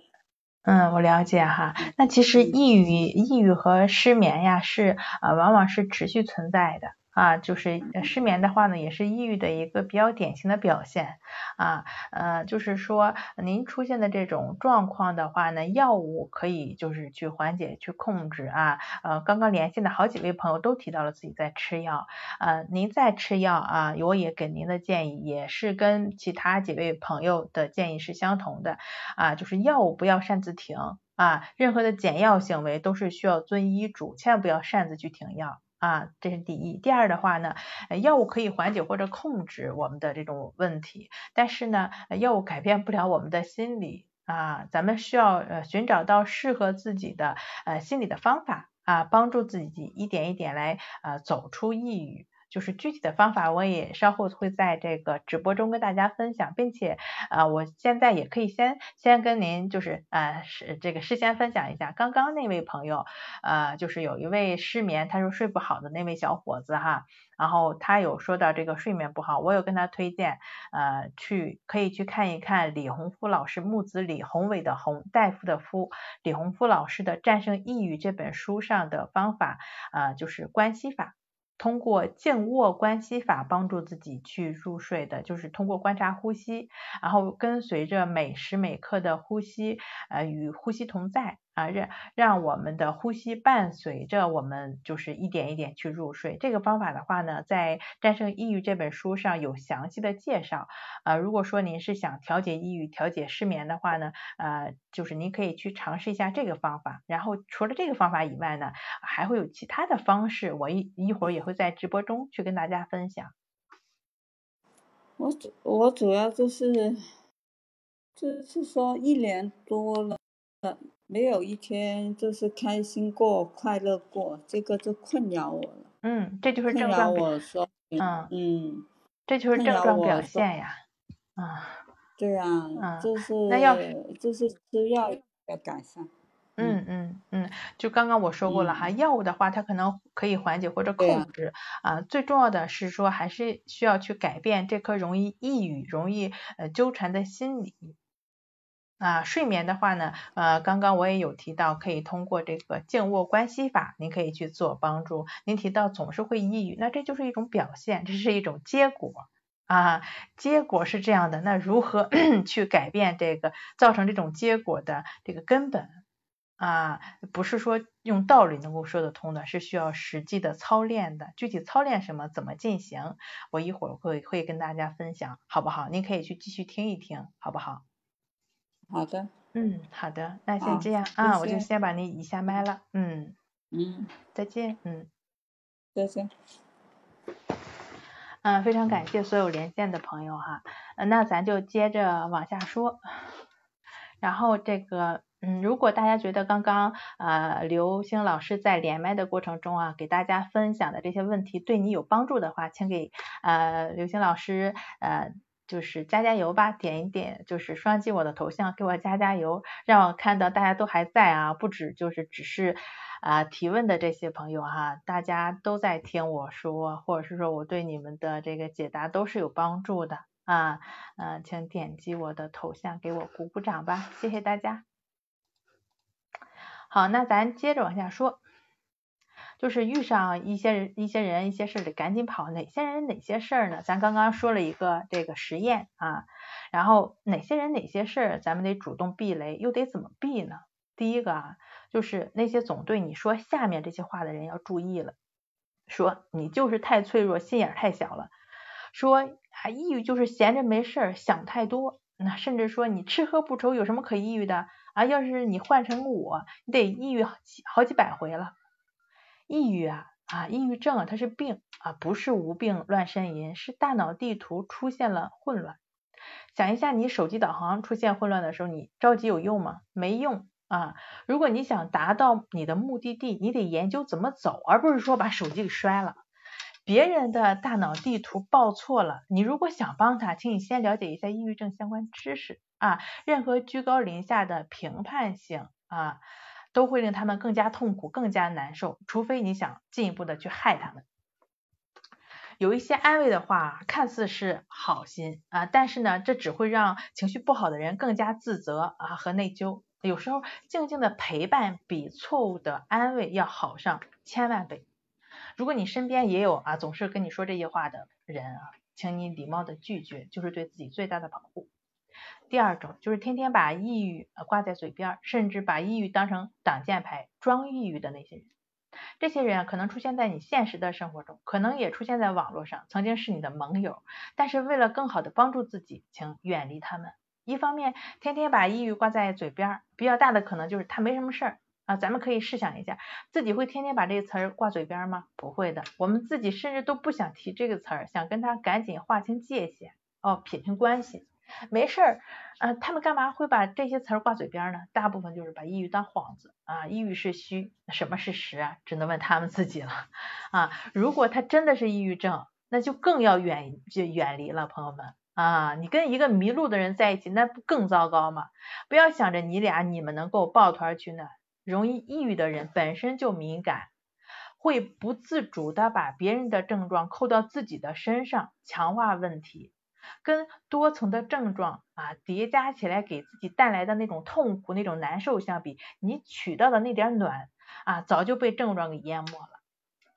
嗯，我了解哈。那其实抑郁、抑郁和失眠呀，是啊，往往是持续存在的。啊，就是失眠的话呢，也是抑郁的一个比较典型的表现啊。呃，就是说您出现的这种状况的话呢，药物可以就是去缓解、去控制啊。呃，刚刚连线的好几位朋友都提到了自己在吃药，呃，您在吃药啊，我也给您的建议也是跟其他几位朋友的建议是相同的啊，就是药物不要擅自停啊，任何的减药行为都是需要遵医嘱，千万不要擅自去停药。啊，这是第一。第二的话呢，药物可以缓解或者控制我们的这种问题，但是呢，药物改变不了我们的心理啊。咱们需要呃寻找到适合自己的呃心理的方法啊，帮助自己一点一点来呃走出抑郁。就是具体的方法，我也稍后会在这个直播中跟大家分享，并且啊，我现在也可以先先跟您就是呃是这个事先分享一下，刚刚那位朋友呃就是有一位失眠，他说睡不好的那位小伙子哈，然后他有说到这个睡眠不好，我有跟他推荐呃去可以去看一看李洪夫老师木子李宏伟的宏大夫的夫李洪夫老师的战胜抑郁这本书上的方法啊就是关系法。通过静卧关系法帮助自己去入睡的，就是通过观察呼吸，然后跟随着每时每刻的呼吸，呃，与呼吸同在。啊，让让我们的呼吸伴随着我们，就是一点一点去入睡。这个方法的话呢，在《战胜抑郁》这本书上有详细的介绍。啊，如果说您是想调节抑郁、调节失眠的话呢，呃，就是您可以去尝试一下这个方法。然后除了这个方法以外呢，还会有其他的方式，我一一会儿也会在直播中去跟大家分享。我主我主要就是，就是说一年多了。没有一天就是开心过、快乐过，这个就困扰我了。嗯，这就是症状。我说，嗯嗯，这就是症状表现呀。啊，对啊，就是那要就是吃药要改善。嗯嗯嗯，就刚刚我说过了哈，药物的话它可能可以缓解或者控制啊，最重要的是说还是需要去改变这颗容易抑郁、容易呃纠缠的心理。啊，睡眠的话呢，呃，刚刚我也有提到，可以通过这个静卧关系法，您可以去做帮助。您提到总是会抑郁，那这就是一种表现，这是一种结果啊，结果是这样的。那如何 去改变这个造成这种结果的这个根本啊？不是说用道理能够说得通的，是需要实际的操练的。具体操练什么，怎么进行，我一会儿会会跟大家分享，好不好？您可以去继续听一听，好不好？好的，嗯，好的，那先这样啊，我就先把你移下麦了，嗯，嗯，再见，嗯。再见。嗯，非常感谢所有连线的朋友哈，那咱就接着往下说。然后这个，嗯，如果大家觉得刚刚呃刘星老师在连麦的过程中啊，给大家分享的这些问题对你有帮助的话，请给呃刘星老师呃就是加加油吧，点一点就是双击我的头像，给我加加油，让我看到大家都还在啊，不止就是只是啊提问的这些朋友哈，大家都在听我说，或者是说我对你们的这个解答都是有帮助的。啊，嗯，请点击我的头像给我鼓鼓掌吧，谢谢大家。好，那咱接着往下说，就是遇上一些人、一些人、一些事得赶紧跑。哪些人、哪些事儿呢？咱刚刚说了一个这个实验啊，然后哪些人、哪些事儿，咱们得主动避雷，又得怎么避呢？第一个啊，就是那些总对你说下面这些话的人要注意了，说你就是太脆弱，心眼太小了。说啊，抑郁就是闲着没事儿想太多，那甚至说你吃喝不愁有什么可抑郁的啊？要是你换成我，你得抑郁好几好几百回了。抑郁啊啊，抑郁症啊，它是病啊，不是无病乱呻吟，是大脑地图出现了混乱。想一下，你手机导航出现混乱的时候，你着急有用吗？没用啊！如果你想达到你的目的地，你得研究怎么走，而不是说把手机给摔了。别人的大脑地图报错了，你如果想帮他，请你先了解一下抑郁症相关知识啊。任何居高临下的评判性啊，都会令他们更加痛苦、更加难受。除非你想进一步的去害他们。有一些安慰的话，看似是好心啊，但是呢，这只会让情绪不好的人更加自责啊和内疚。有时候静静的陪伴比错误的安慰要好上千万倍。如果你身边也有啊总是跟你说这些话的人啊，请你礼貌的拒绝，就是对自己最大的保护。第二种就是天天把抑郁挂在嘴边，甚至把抑郁当成挡箭牌，装抑郁的那些人。这些人可能出现在你现实的生活中，可能也出现在网络上，曾经是你的盟友，但是为了更好的帮助自己，请远离他们。一方面，天天把抑郁挂在嘴边，比较大的可能就是他没什么事儿。啊，咱们可以试想一下，自己会天天把这个词儿挂嘴边吗？不会的，我们自己甚至都不想提这个词儿，想跟他赶紧划清界限，哦，撇清关系。没事儿，啊，他们干嘛会把这些词儿挂嘴边呢？大部分就是把抑郁当幌子啊，抑郁是虚，什么是实啊？只能问他们自己了啊。如果他真的是抑郁症，那就更要远就远离了，朋友们啊，你跟一个迷路的人在一起，那不更糟糕吗？不要想着你俩你们能够抱团取暖。容易抑郁的人本身就敏感，会不自主的把别人的症状扣到自己的身上，强化问题。跟多层的症状啊叠加起来给自己带来的那种痛苦、那种难受相比，你取到的那点暖啊早就被症状给淹没了。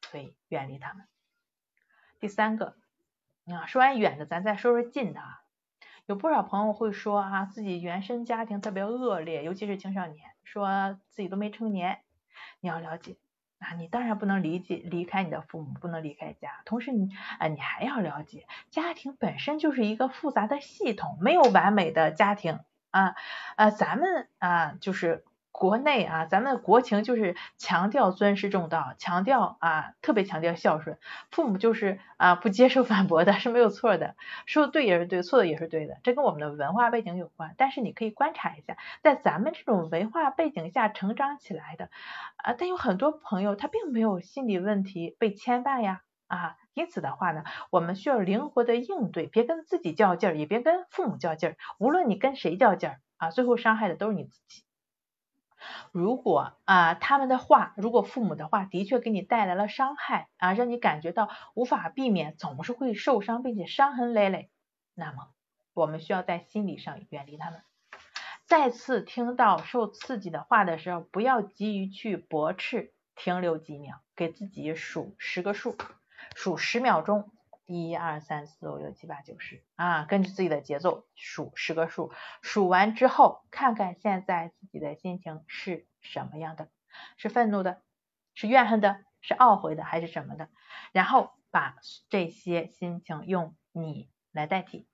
所以远离他们。第三个啊，说完远的，咱再说说近的。啊有不少朋友会说啊，自己原生家庭特别恶劣，尤其是青少年。说自己都没成年，你要了解啊，你当然不能离解离开你的父母，不能离开家。同时你啊，你还要了解，家庭本身就是一个复杂的系统，没有完美的家庭啊。呃，咱们啊，就是。国内啊，咱们国情就是强调尊师重道，强调啊，特别强调孝顺。父母就是啊，不接受反驳的，是没有错的。说的对也是对，错的也是对的，这跟我们的文化背景有关。但是你可以观察一下，在咱们这种文化背景下成长起来的啊，但有很多朋友他并没有心理问题被牵绊呀啊，因此的话呢，我们需要灵活的应对，别跟自己较劲儿，也别跟父母较劲儿。无论你跟谁较劲儿啊，最后伤害的都是你自己。如果啊，他们的话，如果父母的话的确给你带来了伤害啊，让你感觉到无法避免，总是会受伤，并且伤痕累累，那么我们需要在心理上远离他们。再次听到受刺激的话的时候，不要急于去驳斥，停留几秒，给自己数十个数，数十秒钟。一二三四五六七八九十啊，根据自己的节奏数十个数，数完之后看看现在自己的心情是什么样的，是愤怒的，是怨恨的，是懊悔的，还是什么的？然后把这些心情用你来代替。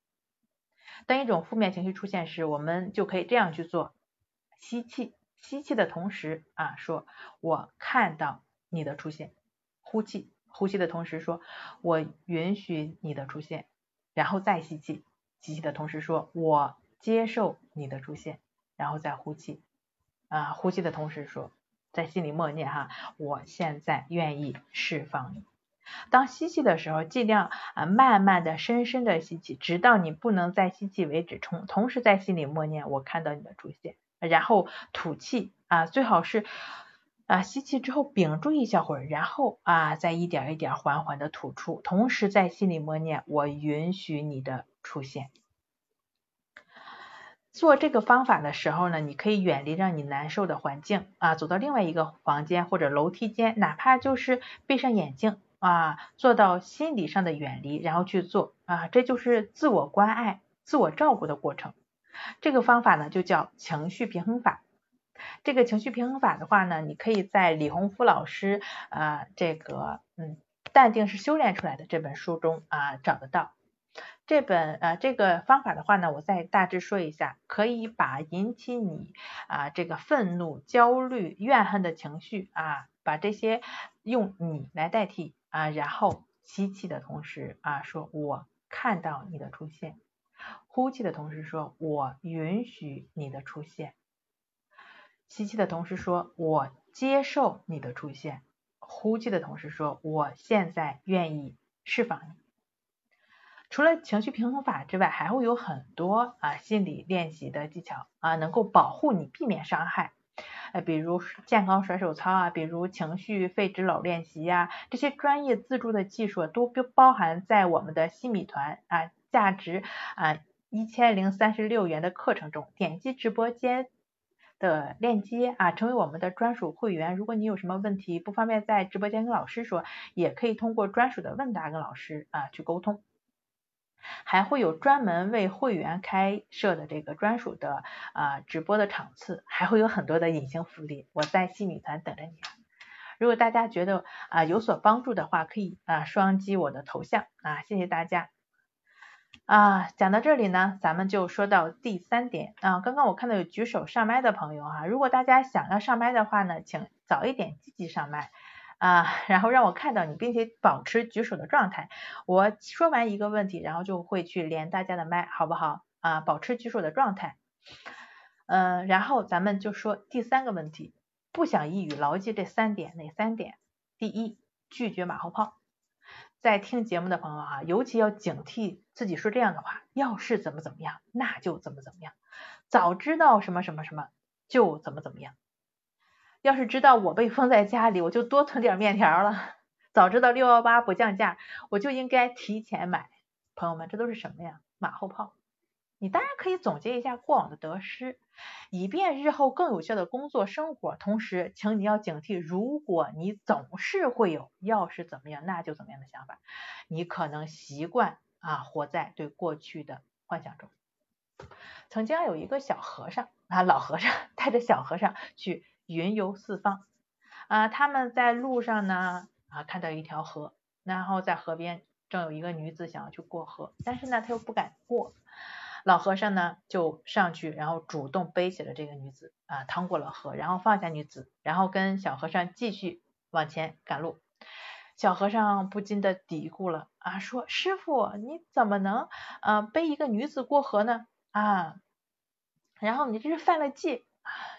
当一种负面情绪出现时，我们就可以这样去做：吸气，吸气的同时啊，说我看到你的出现；呼气。呼吸的同时说，我允许你的出现，然后再吸气，吸气的同时说，我接受你的出现，然后再呼气，啊，呼气的同时说，在心里默念哈，我现在愿意释放你。当吸气的时候，尽量啊慢慢的、深深的吸气，直到你不能再吸气为止。同同时在心里默念，我看到你的出现，然后吐气啊，最好是。啊，吸气之后屏住一小会儿，然后啊，再一点一点缓缓的吐出，同时在心里默念：我允许你的出现。做这个方法的时候呢，你可以远离让你难受的环境啊，走到另外一个房间或者楼梯间，哪怕就是闭上眼睛啊，做到心理上的远离，然后去做啊，这就是自我关爱、自我照顾的过程。这个方法呢，就叫情绪平衡法。这个情绪平衡法的话呢，你可以在李洪福老师啊这个嗯淡定是修炼出来的这本书中啊找得到。这本呃这个方法的话呢，我再大致说一下，可以把引起你啊这个愤怒、焦虑、怨恨的情绪啊，把这些用你来代替啊，然后吸气的同时啊说我看到你的出现，呼气的同时说我允许你的出现。吸气的同时说，我接受你的出现；呼气的同时说，我现在愿意释放你。除了情绪平衡法之外，还会有很多啊心理练习的技巧啊，能够保护你避免伤害。呃，比如健康甩手操啊，比如情绪废纸篓练习呀，这些专业自助的技术都包包含在我们的新米团啊，价值啊一千零三十六元的课程中。点击直播间。的链接啊，成为我们的专属会员。如果你有什么问题不方便在直播间跟老师说，也可以通过专属的问答跟老师啊去沟通。还会有专门为会员开设的这个专属的啊直播的场次，还会有很多的隐形福利，我在西米团等着你。如果大家觉得啊有所帮助的话，可以啊双击我的头像啊，谢谢大家。啊，讲到这里呢，咱们就说到第三点啊。刚刚我看到有举手上麦的朋友哈，如果大家想要上麦的话呢，请早一点积极上麦啊，然后让我看到你，并且保持举手的状态。我说完一个问题，然后就会去连大家的麦，好不好啊？保持举手的状态。嗯，然后咱们就说第三个问题，不想一语牢记这三点，哪三点？第一，拒绝马后炮。在听节目的朋友啊，尤其要警惕自己说这样的话。要是怎么怎么样，那就怎么怎么样。早知道什么什么什么，就怎么怎么样。要是知道我被封在家里，我就多囤点面条了。早知道六幺八不降价，我就应该提前买。朋友们，这都是什么呀？马后炮。你当然可以总结一下过往的得失，以便日后更有效的工作生活。同时，请你要警惕，如果你总是会有要是怎么样那就怎么样的想法，你可能习惯啊活在对过去的幻想中。曾经有一个小和尚啊，老和尚带着小和尚去云游四方啊，他们在路上呢啊看到一条河，然后在河边正有一个女子想要去过河，但是呢他又不敢过。老和尚呢就上去，然后主动背起了这个女子啊，趟过了河，然后放下女子，然后跟小和尚继续往前赶路。小和尚不禁的嘀咕了啊，说师傅你怎么能呃背一个女子过河呢啊？然后你这是犯了戒。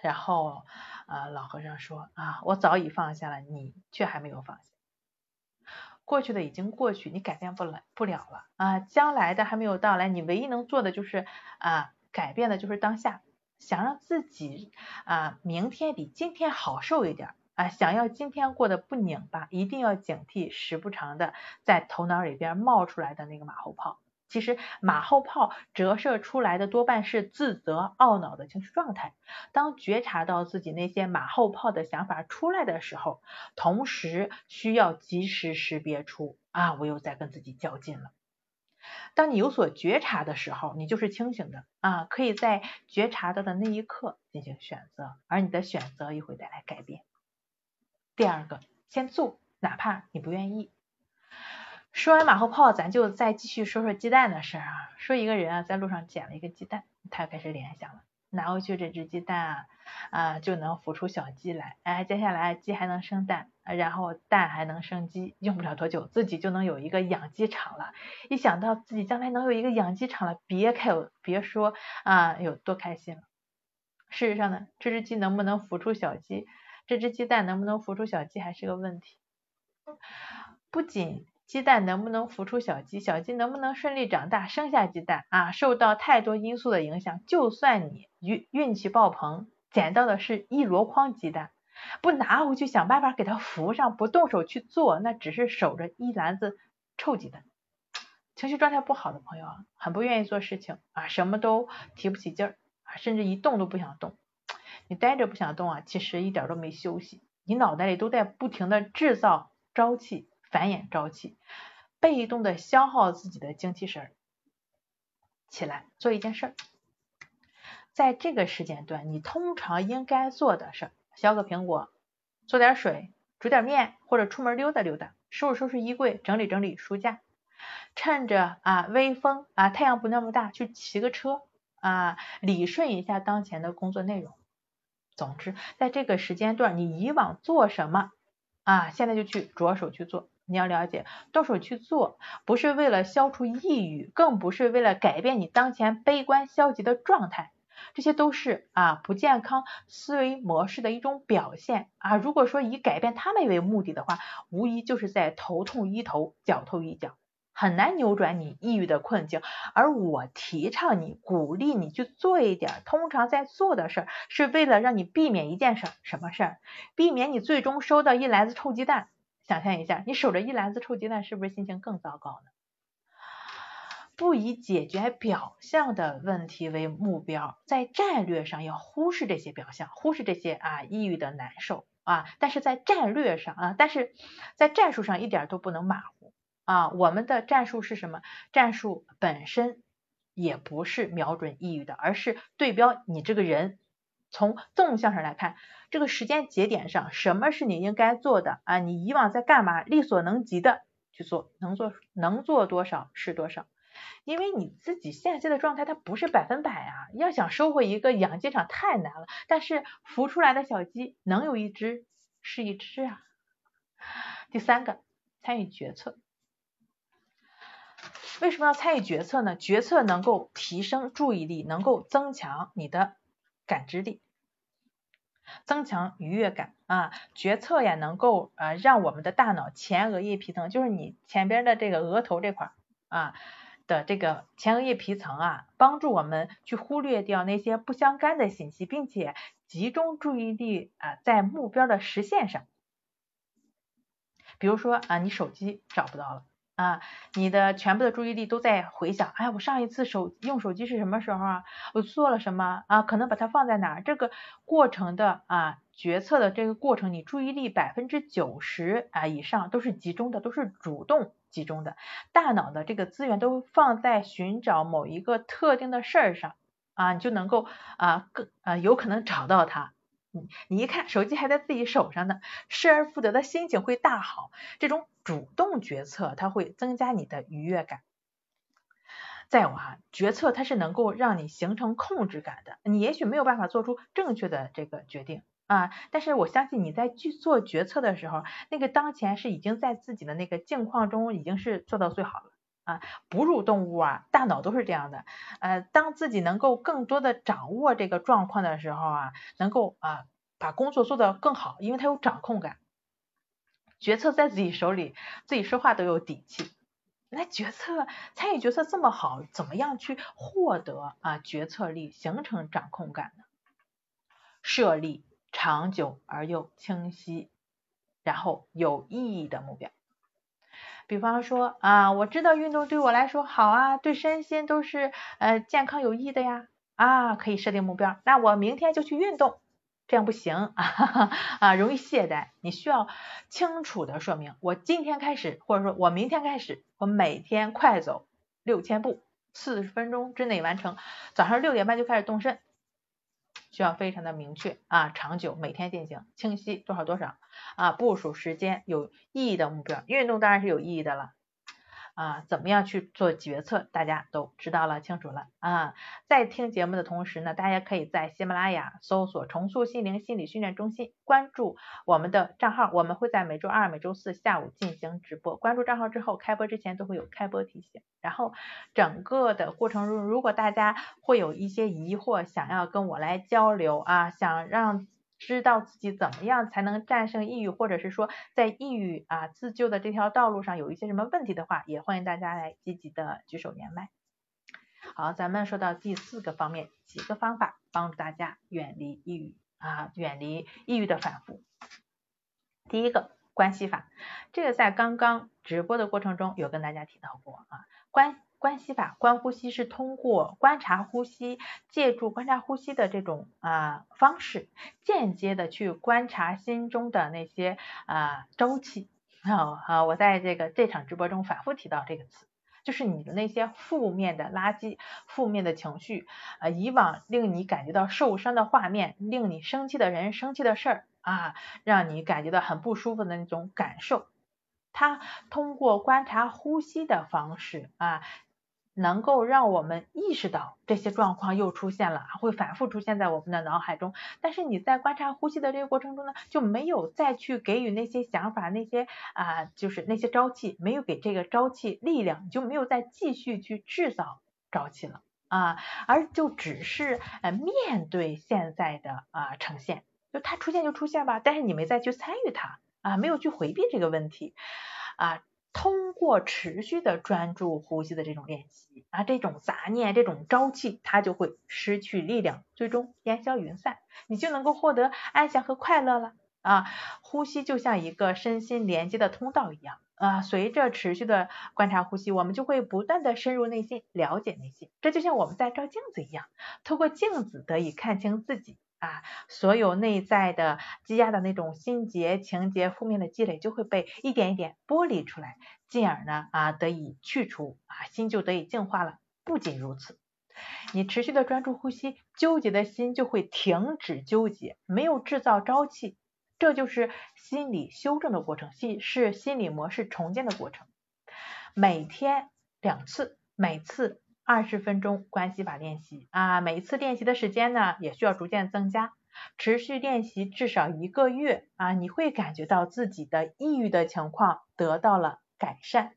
然后啊老和尚说啊，我早已放下了，你却还没有放下。过去的已经过去，你改变不了不了了啊！将来的还没有到来，你唯一能做的就是啊，改变的就是当下。想让自己啊，明天比今天好受一点啊，想要今天过得不拧巴，一定要警惕时不常的在头脑里边冒出来的那个马后炮。其实马后炮折射出来的多半是自责、懊恼的情绪状态。当觉察到自己那些马后炮的想法出来的时候，同时需要及时识别出啊，我又在跟自己较劲了。当你有所觉察的时候，你就是清醒的啊，可以在觉察到的那一刻进行选择，而你的选择也会带来改变。第二个，先做，哪怕你不愿意。说完马后炮，咱就再继续说说鸡蛋的事儿啊。说一个人啊，在路上捡了一个鸡蛋，他开始联想了拿回去这只鸡蛋啊啊就能孵出小鸡来，哎，接下来鸡还能生蛋，然后蛋还能生鸡，用不了多久自己就能有一个养鸡场了。一想到自己将来能有一个养鸡场了，别开别说啊有多开心了。事实上呢，这只鸡能不能孵出小鸡，这只鸡蛋能不能孵出小鸡还是个问题。不仅鸡蛋能不能孵出小鸡，小鸡能不能顺利长大生下鸡蛋啊，受到太多因素的影响。就算你运运气爆棚，捡到的是一箩筐鸡蛋，不拿回去想办法给它孵上，不动手去做，那只是守着一篮子臭鸡蛋。情绪状态不好的朋友啊，很不愿意做事情啊，什么都提不起劲儿啊，甚至一动都不想动。你呆着不想动啊，其实一点都没休息，你脑袋里都在不停的制造朝气。繁衍朝气，被动的消耗自己的精气神儿，起来做一件事儿。在这个时间段，你通常应该做的事儿：削个苹果，做点水，煮点面，或者出门溜达溜达，收拾收拾衣柜，整理整理书架。趁着啊微风啊太阳不那么大，去骑个车啊理顺一下当前的工作内容。总之，在这个时间段，你以往做什么啊，现在就去着手去做。你要了解，动手去做，不是为了消除抑郁，更不是为了改变你当前悲观消极的状态，这些都是啊不健康思维模式的一种表现啊。如果说以改变他们为目的的话，无疑就是在头痛医头，脚痛医脚。很难扭转你抑郁的困境，而我提倡你、鼓励你去做一点通常在做的事儿，是为了让你避免一件事，什么事儿？避免你最终收到一篮子臭鸡蛋。想象一下，你守着一篮子臭鸡蛋，是不是心情更糟糕呢？不以解决表象的问题为目标，在战略上要忽视这些表象，忽视这些啊抑郁的难受啊，但是在战略上啊，但是在战术上一点都不能马虎啊。我们的战术是什么？战术本身也不是瞄准抑郁的，而是对标你这个人。从纵向上来看，这个时间节点上，什么是你应该做的啊？你以往在干嘛？力所能及的去做，能做能做多少是多少。因为你自己现在的状态它不是百分百啊，要想收回一个养鸡场太难了。但是孵出来的小鸡能有一只是一只啊。第三个，参与决策。为什么要参与决策呢？决策能够提升注意力，能够增强你的。感知力，增强愉悦感啊，决策呀能够呃让我们的大脑前额叶皮层，就是你前边的这个额头这块啊的这个前额叶皮层啊，帮助我们去忽略掉那些不相干的信息，并且集中注意力啊在目标的实现上。比如说啊，你手机找不到了。啊，你的全部的注意力都在回想，哎，我上一次手用手机是什么时候啊？我做了什么啊？可能把它放在哪儿？这个过程的啊决策的这个过程，你注意力百分之九十啊以上都是集中的，都是主动集中的，大脑的这个资源都放在寻找某一个特定的事儿上啊，你就能够啊更啊有可能找到它。你你一看手机还在自己手上呢，失而复得的心情会大好。这种主动决策，它会增加你的愉悦感。再有啊，决策它是能够让你形成控制感的。你也许没有办法做出正确的这个决定啊，但是我相信你在去做决策的时候，那个当前是已经在自己的那个境况中已经是做到最好了。啊，哺乳动物啊，大脑都是这样的。呃，当自己能够更多的掌握这个状况的时候啊，能够啊把工作做得更好，因为它有掌控感，决策在自己手里，自己说话都有底气。那决策参与决策这么好，怎么样去获得啊决策力，形成掌控感呢？设立长久而又清晰，然后有意义的目标。比方说啊，我知道运动对我来说好啊，对身心都是呃健康有益的呀啊，可以设定目标，那我明天就去运动，这样不行啊 啊，容易懈怠。你需要清楚的说明，我今天开始，或者说我明天开始，我每天快走六千步，四十分钟之内完成，早上六点半就开始动身。需要非常的明确啊，长久，每天进行，清晰多少多少。啊，部署时间，有意义的目标，运动当然是有意义的了啊，怎么样去做决策，大家都知道了，清楚了啊。在听节目的同时呢，大家可以在喜马拉雅搜索“重塑心灵心理训练中心”，关注我们的账号，我们会在每周二、每周四下午进行直播。关注账号之后，开播之前都会有开播提醒。然后整个的过程中，如果大家会有一些疑惑，想要跟我来交流啊，想让。知道自己怎么样才能战胜抑郁，或者是说在抑郁啊自救的这条道路上有一些什么问题的话，也欢迎大家来积极的举手连麦。好，咱们说到第四个方面，几个方法帮助大家远离抑郁啊，远离抑郁的反复。第一个关系法，这个在刚刚直播的过程中有跟大家提到过啊，关。关系法，观呼吸是通过观察呼吸，借助观察呼吸的这种啊方式，间接的去观察心中的那些啊周期。好，好，我在这个这场直播中反复提到这个词，就是你的那些负面的垃圾、负面的情绪啊，以往令你感觉到受伤的画面，令你生气的人、生气的事儿啊，让你感觉到很不舒服的那种感受，它通过观察呼吸的方式啊。能够让我们意识到这些状况又出现了，会反复出现在我们的脑海中。但是你在观察呼吸的这个过程中呢，就没有再去给予那些想法、那些啊，就是那些朝气，没有给这个朝气力量，就没有再继续去制造朝气了啊，而就只是呃面对现在的啊呈现，就它出现就出现吧，但是你没再去参与它啊，没有去回避这个问题啊。通过持续的专注呼吸的这种练习啊，这种杂念、这种朝气，它就会失去力量，最终烟消云散，你就能够获得安详和快乐了啊！呼吸就像一个身心连接的通道一样啊，随着持续的观察呼吸，我们就会不断的深入内心，了解内心。这就像我们在照镜子一样，透过镜子得以看清自己。啊，所有内在的积压的那种心结、情结、负面的积累，就会被一点一点剥离出来，进而呢啊得以去除啊，心就得以净化了。不仅如此，你持续的专注呼吸，纠结的心就会停止纠结，没有制造朝气，这就是心理修正的过程，心是心理模式重建的过程。每天两次，每次。二十分钟关系法练习啊，每一次练习的时间呢也需要逐渐增加，持续练习至少一个月啊，你会感觉到自己的抑郁的情况得到了改善，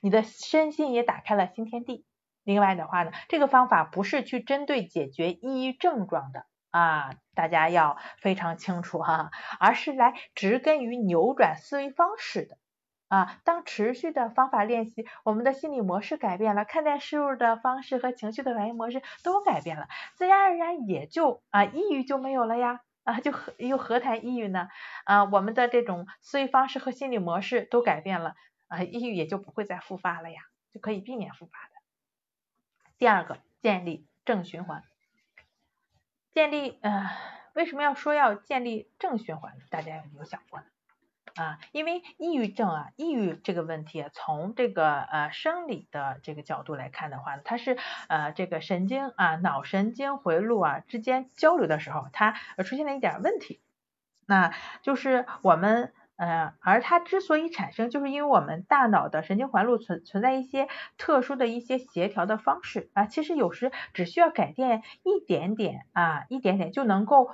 你的身心也打开了新天地。另外的话呢，这个方法不是去针对解决抑郁症状的啊，大家要非常清楚哈，而是来植根于扭转思维方式的。啊，当持续的方法练习，我们的心理模式改变了，看待事物的方式和情绪的反应模式都改变了，自然而然也就啊抑郁就没有了呀，啊就何又何谈抑郁呢？啊，我们的这种思维方式和心理模式都改变了，啊抑郁也就不会再复发了呀，就可以避免复发的。第二个，建立正循环，建立呃为什么要说要建立正循环？大家有没有想过呢？啊，因为抑郁症啊，抑郁这个问题，从这个呃生理的这个角度来看的话呢，它是呃这个神经啊脑神经回路啊之间交流的时候，它出现了一点问题，那就是我们呃而它之所以产生，就是因为我们大脑的神经环路存存在一些特殊的一些协调的方式啊，其实有时只需要改变一点点啊一点点就能够。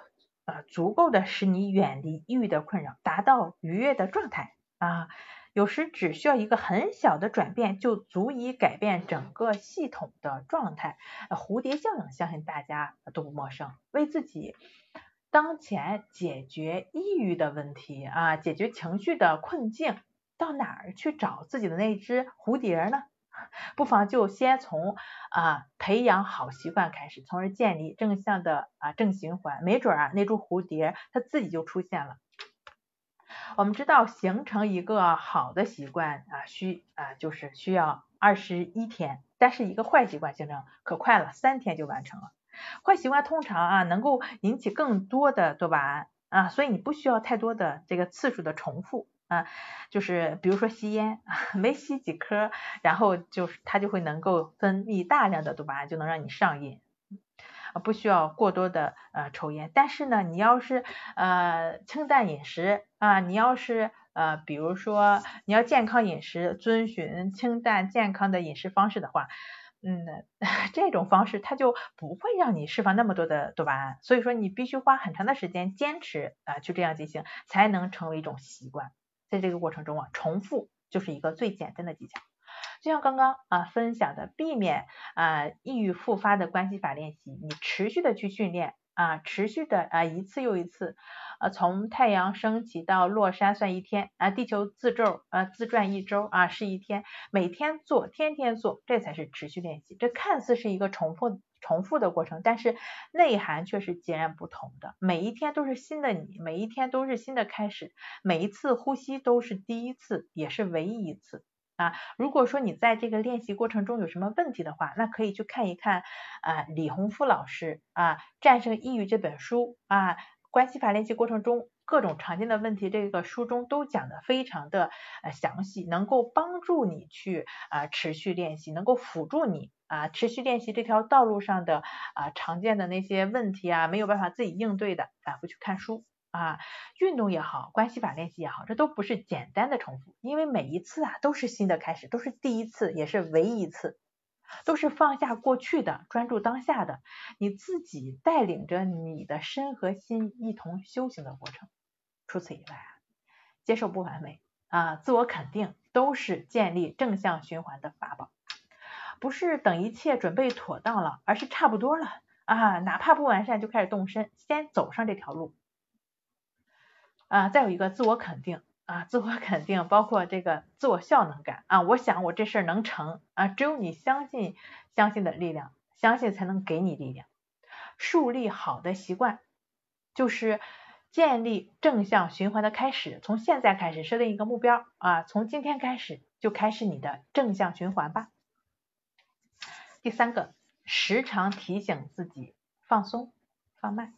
呃，足够的使你远离抑郁的困扰，达到愉悦的状态啊。有时只需要一个很小的转变，就足以改变整个系统的状态。蝴蝶效应，相信大家都不陌生。为自己当前解决抑郁的问题啊，解决情绪的困境，到哪儿去找自己的那只蝴蝶呢？不妨就先从啊培养好习惯开始，从而建立正向的啊正循环，没准啊那株蝴蝶它自己就出现了。我们知道形成一个好的习惯啊需啊就是需要二十一天，但是一个坏习惯形成可快了，三天就完成了。坏习惯通常啊能够引起更多的多巴胺啊，所以你不需要太多的这个次数的重复。啊，就是比如说吸烟，没吸几颗，然后就是它就会能够分泌大量的多巴胺，就能让你上瘾。不需要过多的呃抽烟，但是呢，你要是呃清淡饮食啊，你要是呃，比如说你要健康饮食，遵循清淡健康的饮食方式的话，嗯，这种方式它就不会让你释放那么多的多巴胺，所以说你必须花很长的时间坚持啊，去这样进行，才能成为一种习惯。在这个过程中啊，重复就是一个最简单的技巧。就像刚刚啊分享的，避免啊抑郁复发的关系法练习，你持续的去训练啊，持续的啊一次又一次，啊从太阳升起到落山算一天啊，地球自转啊自转一周啊是一天，每天做，天天做，这才是持续练习。这看似是一个重复重复的过程，但是内涵却是截然不同的。每一天都是新的你，每一天都是新的开始，每一次呼吸都是第一次，也是唯一一次。啊，如果说你在这个练习过程中有什么问题的话，那可以去看一看啊李洪福老师啊《战胜抑郁》这本书啊，关系法练习过程中各种常见的问题，这个书中都讲的非常的呃详细，能够帮助你去啊持续练习，能够辅助你啊持续练习这条道路上的啊常见的那些问题啊没有办法自己应对的，反复去看书。啊，运动也好，关系法练习也好，这都不是简单的重复，因为每一次啊都是新的开始，都是第一次，也是唯一一次，都是放下过去的，专注当下的，你自己带领着你的身和心一同修行的过程。除此以外啊，接受不完美啊，自我肯定都是建立正向循环的法宝，不是等一切准备妥当了，而是差不多了啊，哪怕不完善就开始动身，先走上这条路。啊，再有一个自我肯定啊，自我 肯定包括这个自我效能感啊，我想我这事儿能成啊，只有你相信相信的力量，相信才能给你力量。树立好的习惯，就是建立正向循环的开始。从现在开始设定一个目标啊，从今天开始就开始你的正向循环吧。第三个，时常提醒自己放松放慢，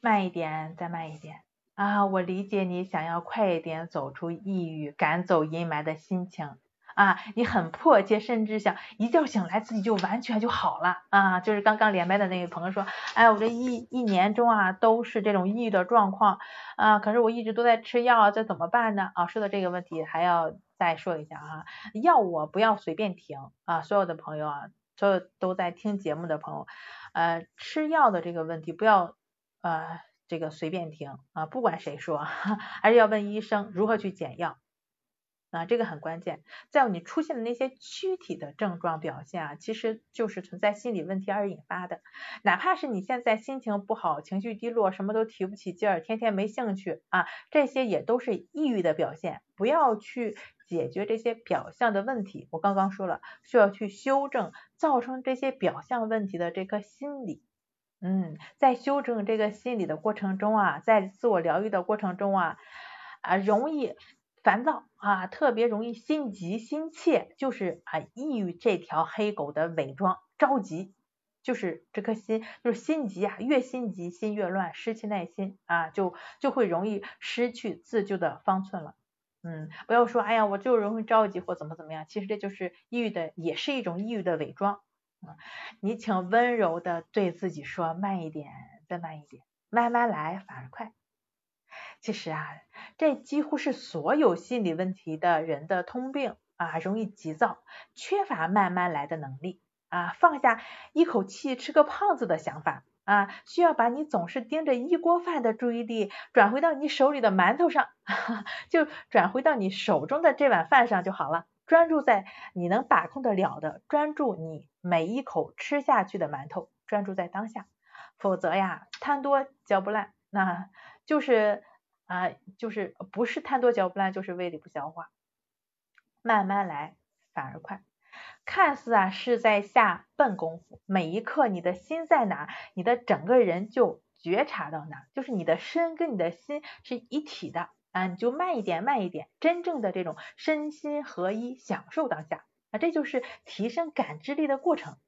慢一点，再慢一点。啊，我理解你想要快一点走出抑郁、赶走阴霾的心情啊，你很迫切，甚至想一觉醒来自己就完全就好了啊。就是刚刚连麦的那位朋友说，哎，我这一一年中啊都是这种抑郁的状况啊，可是我一直都在吃药，这怎么办呢？啊，说到这个问题还要再说一下啊，药我不要随便停啊，所有的朋友啊，所有都在听节目的朋友，呃，吃药的这个问题不要呃。这个随便停啊，不管谁说，还是要问医生如何去减药啊，这个很关键。在你出现的那些躯体的症状表现啊，其实就是存在心理问题而引发的。哪怕是你现在心情不好、情绪低落、什么都提不起劲儿、天天没兴趣啊，这些也都是抑郁的表现。不要去解决这些表象的问题，我刚刚说了，需要去修正造成这些表象问题的这颗心理。嗯，在修正这个心理的过程中啊，在自我疗愈的过程中啊，啊容易烦躁啊，特别容易心急心切，就是啊抑郁这条黑狗的伪装，着急，就是这颗心就是心急啊，越心急心越乱，失去耐心啊，就就会容易失去自救的方寸了。嗯，不要说哎呀，我就容易着急或怎么怎么样，其实这就是抑郁的，也是一种抑郁的伪装。嗯你请温柔的对自己说慢一点，再慢一点，慢慢来反而快。其实啊，这几乎是所有心理问题的人的通病啊，容易急躁，缺乏慢慢来的能力啊，放下一口气吃个胖子的想法啊，需要把你总是盯着一锅饭的注意力转回到你手里的馒头上，就转回到你手中的这碗饭上就好了。专注在你能把控得了的，专注你每一口吃下去的馒头，专注在当下。否则呀，贪多嚼不烂，那就是啊，就是不是贪多嚼不烂，就是胃里不消化。慢慢来反而快，看似啊是在下笨功夫，每一刻你的心在哪，你的整个人就觉察到哪，就是你的身跟你的心是一体的。啊，你就慢一点，慢一点，真正的这种身心合一，享受当下啊，这就是提升感知力的过程。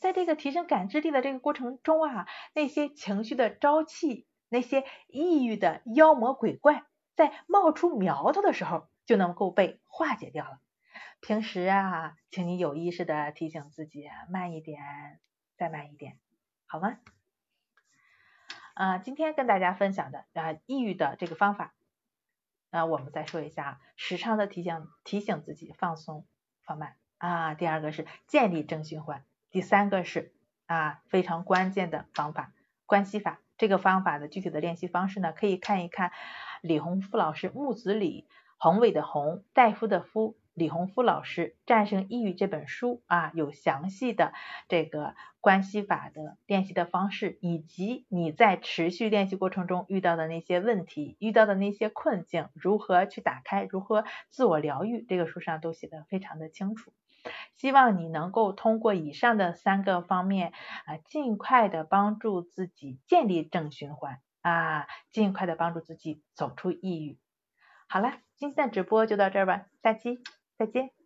在这个提升感知力的这个过程中啊，那些情绪的朝气，那些抑郁的妖魔鬼怪，在冒出苗头的时候，就能够被化解掉了。平时啊，请你有意识的提醒自己慢一点，再慢一点，好吗？啊，今天跟大家分享的啊，抑郁的这个方法。那我们再说一下，时常的提醒提醒自己放松放慢啊。第二个是建立正循环，第三个是啊非常关键的方法关系法。这个方法的具体的练习方式呢，可以看一看李洪福老师木子李宏伟的宏大夫的夫李洪福老师战胜抑郁这本书啊，有详细的这个关系法的练习的方式，以及你在持续练习过程中遇到的那些问题、遇到的那些困境，如何去打开，如何自我疗愈，这个书上都写的非常的清楚。希望你能够通过以上的三个方面啊，尽快的帮助自己建立正循环啊，尽快的帮助自己走出抑郁。好了，今天的直播就到这儿吧，下期再见。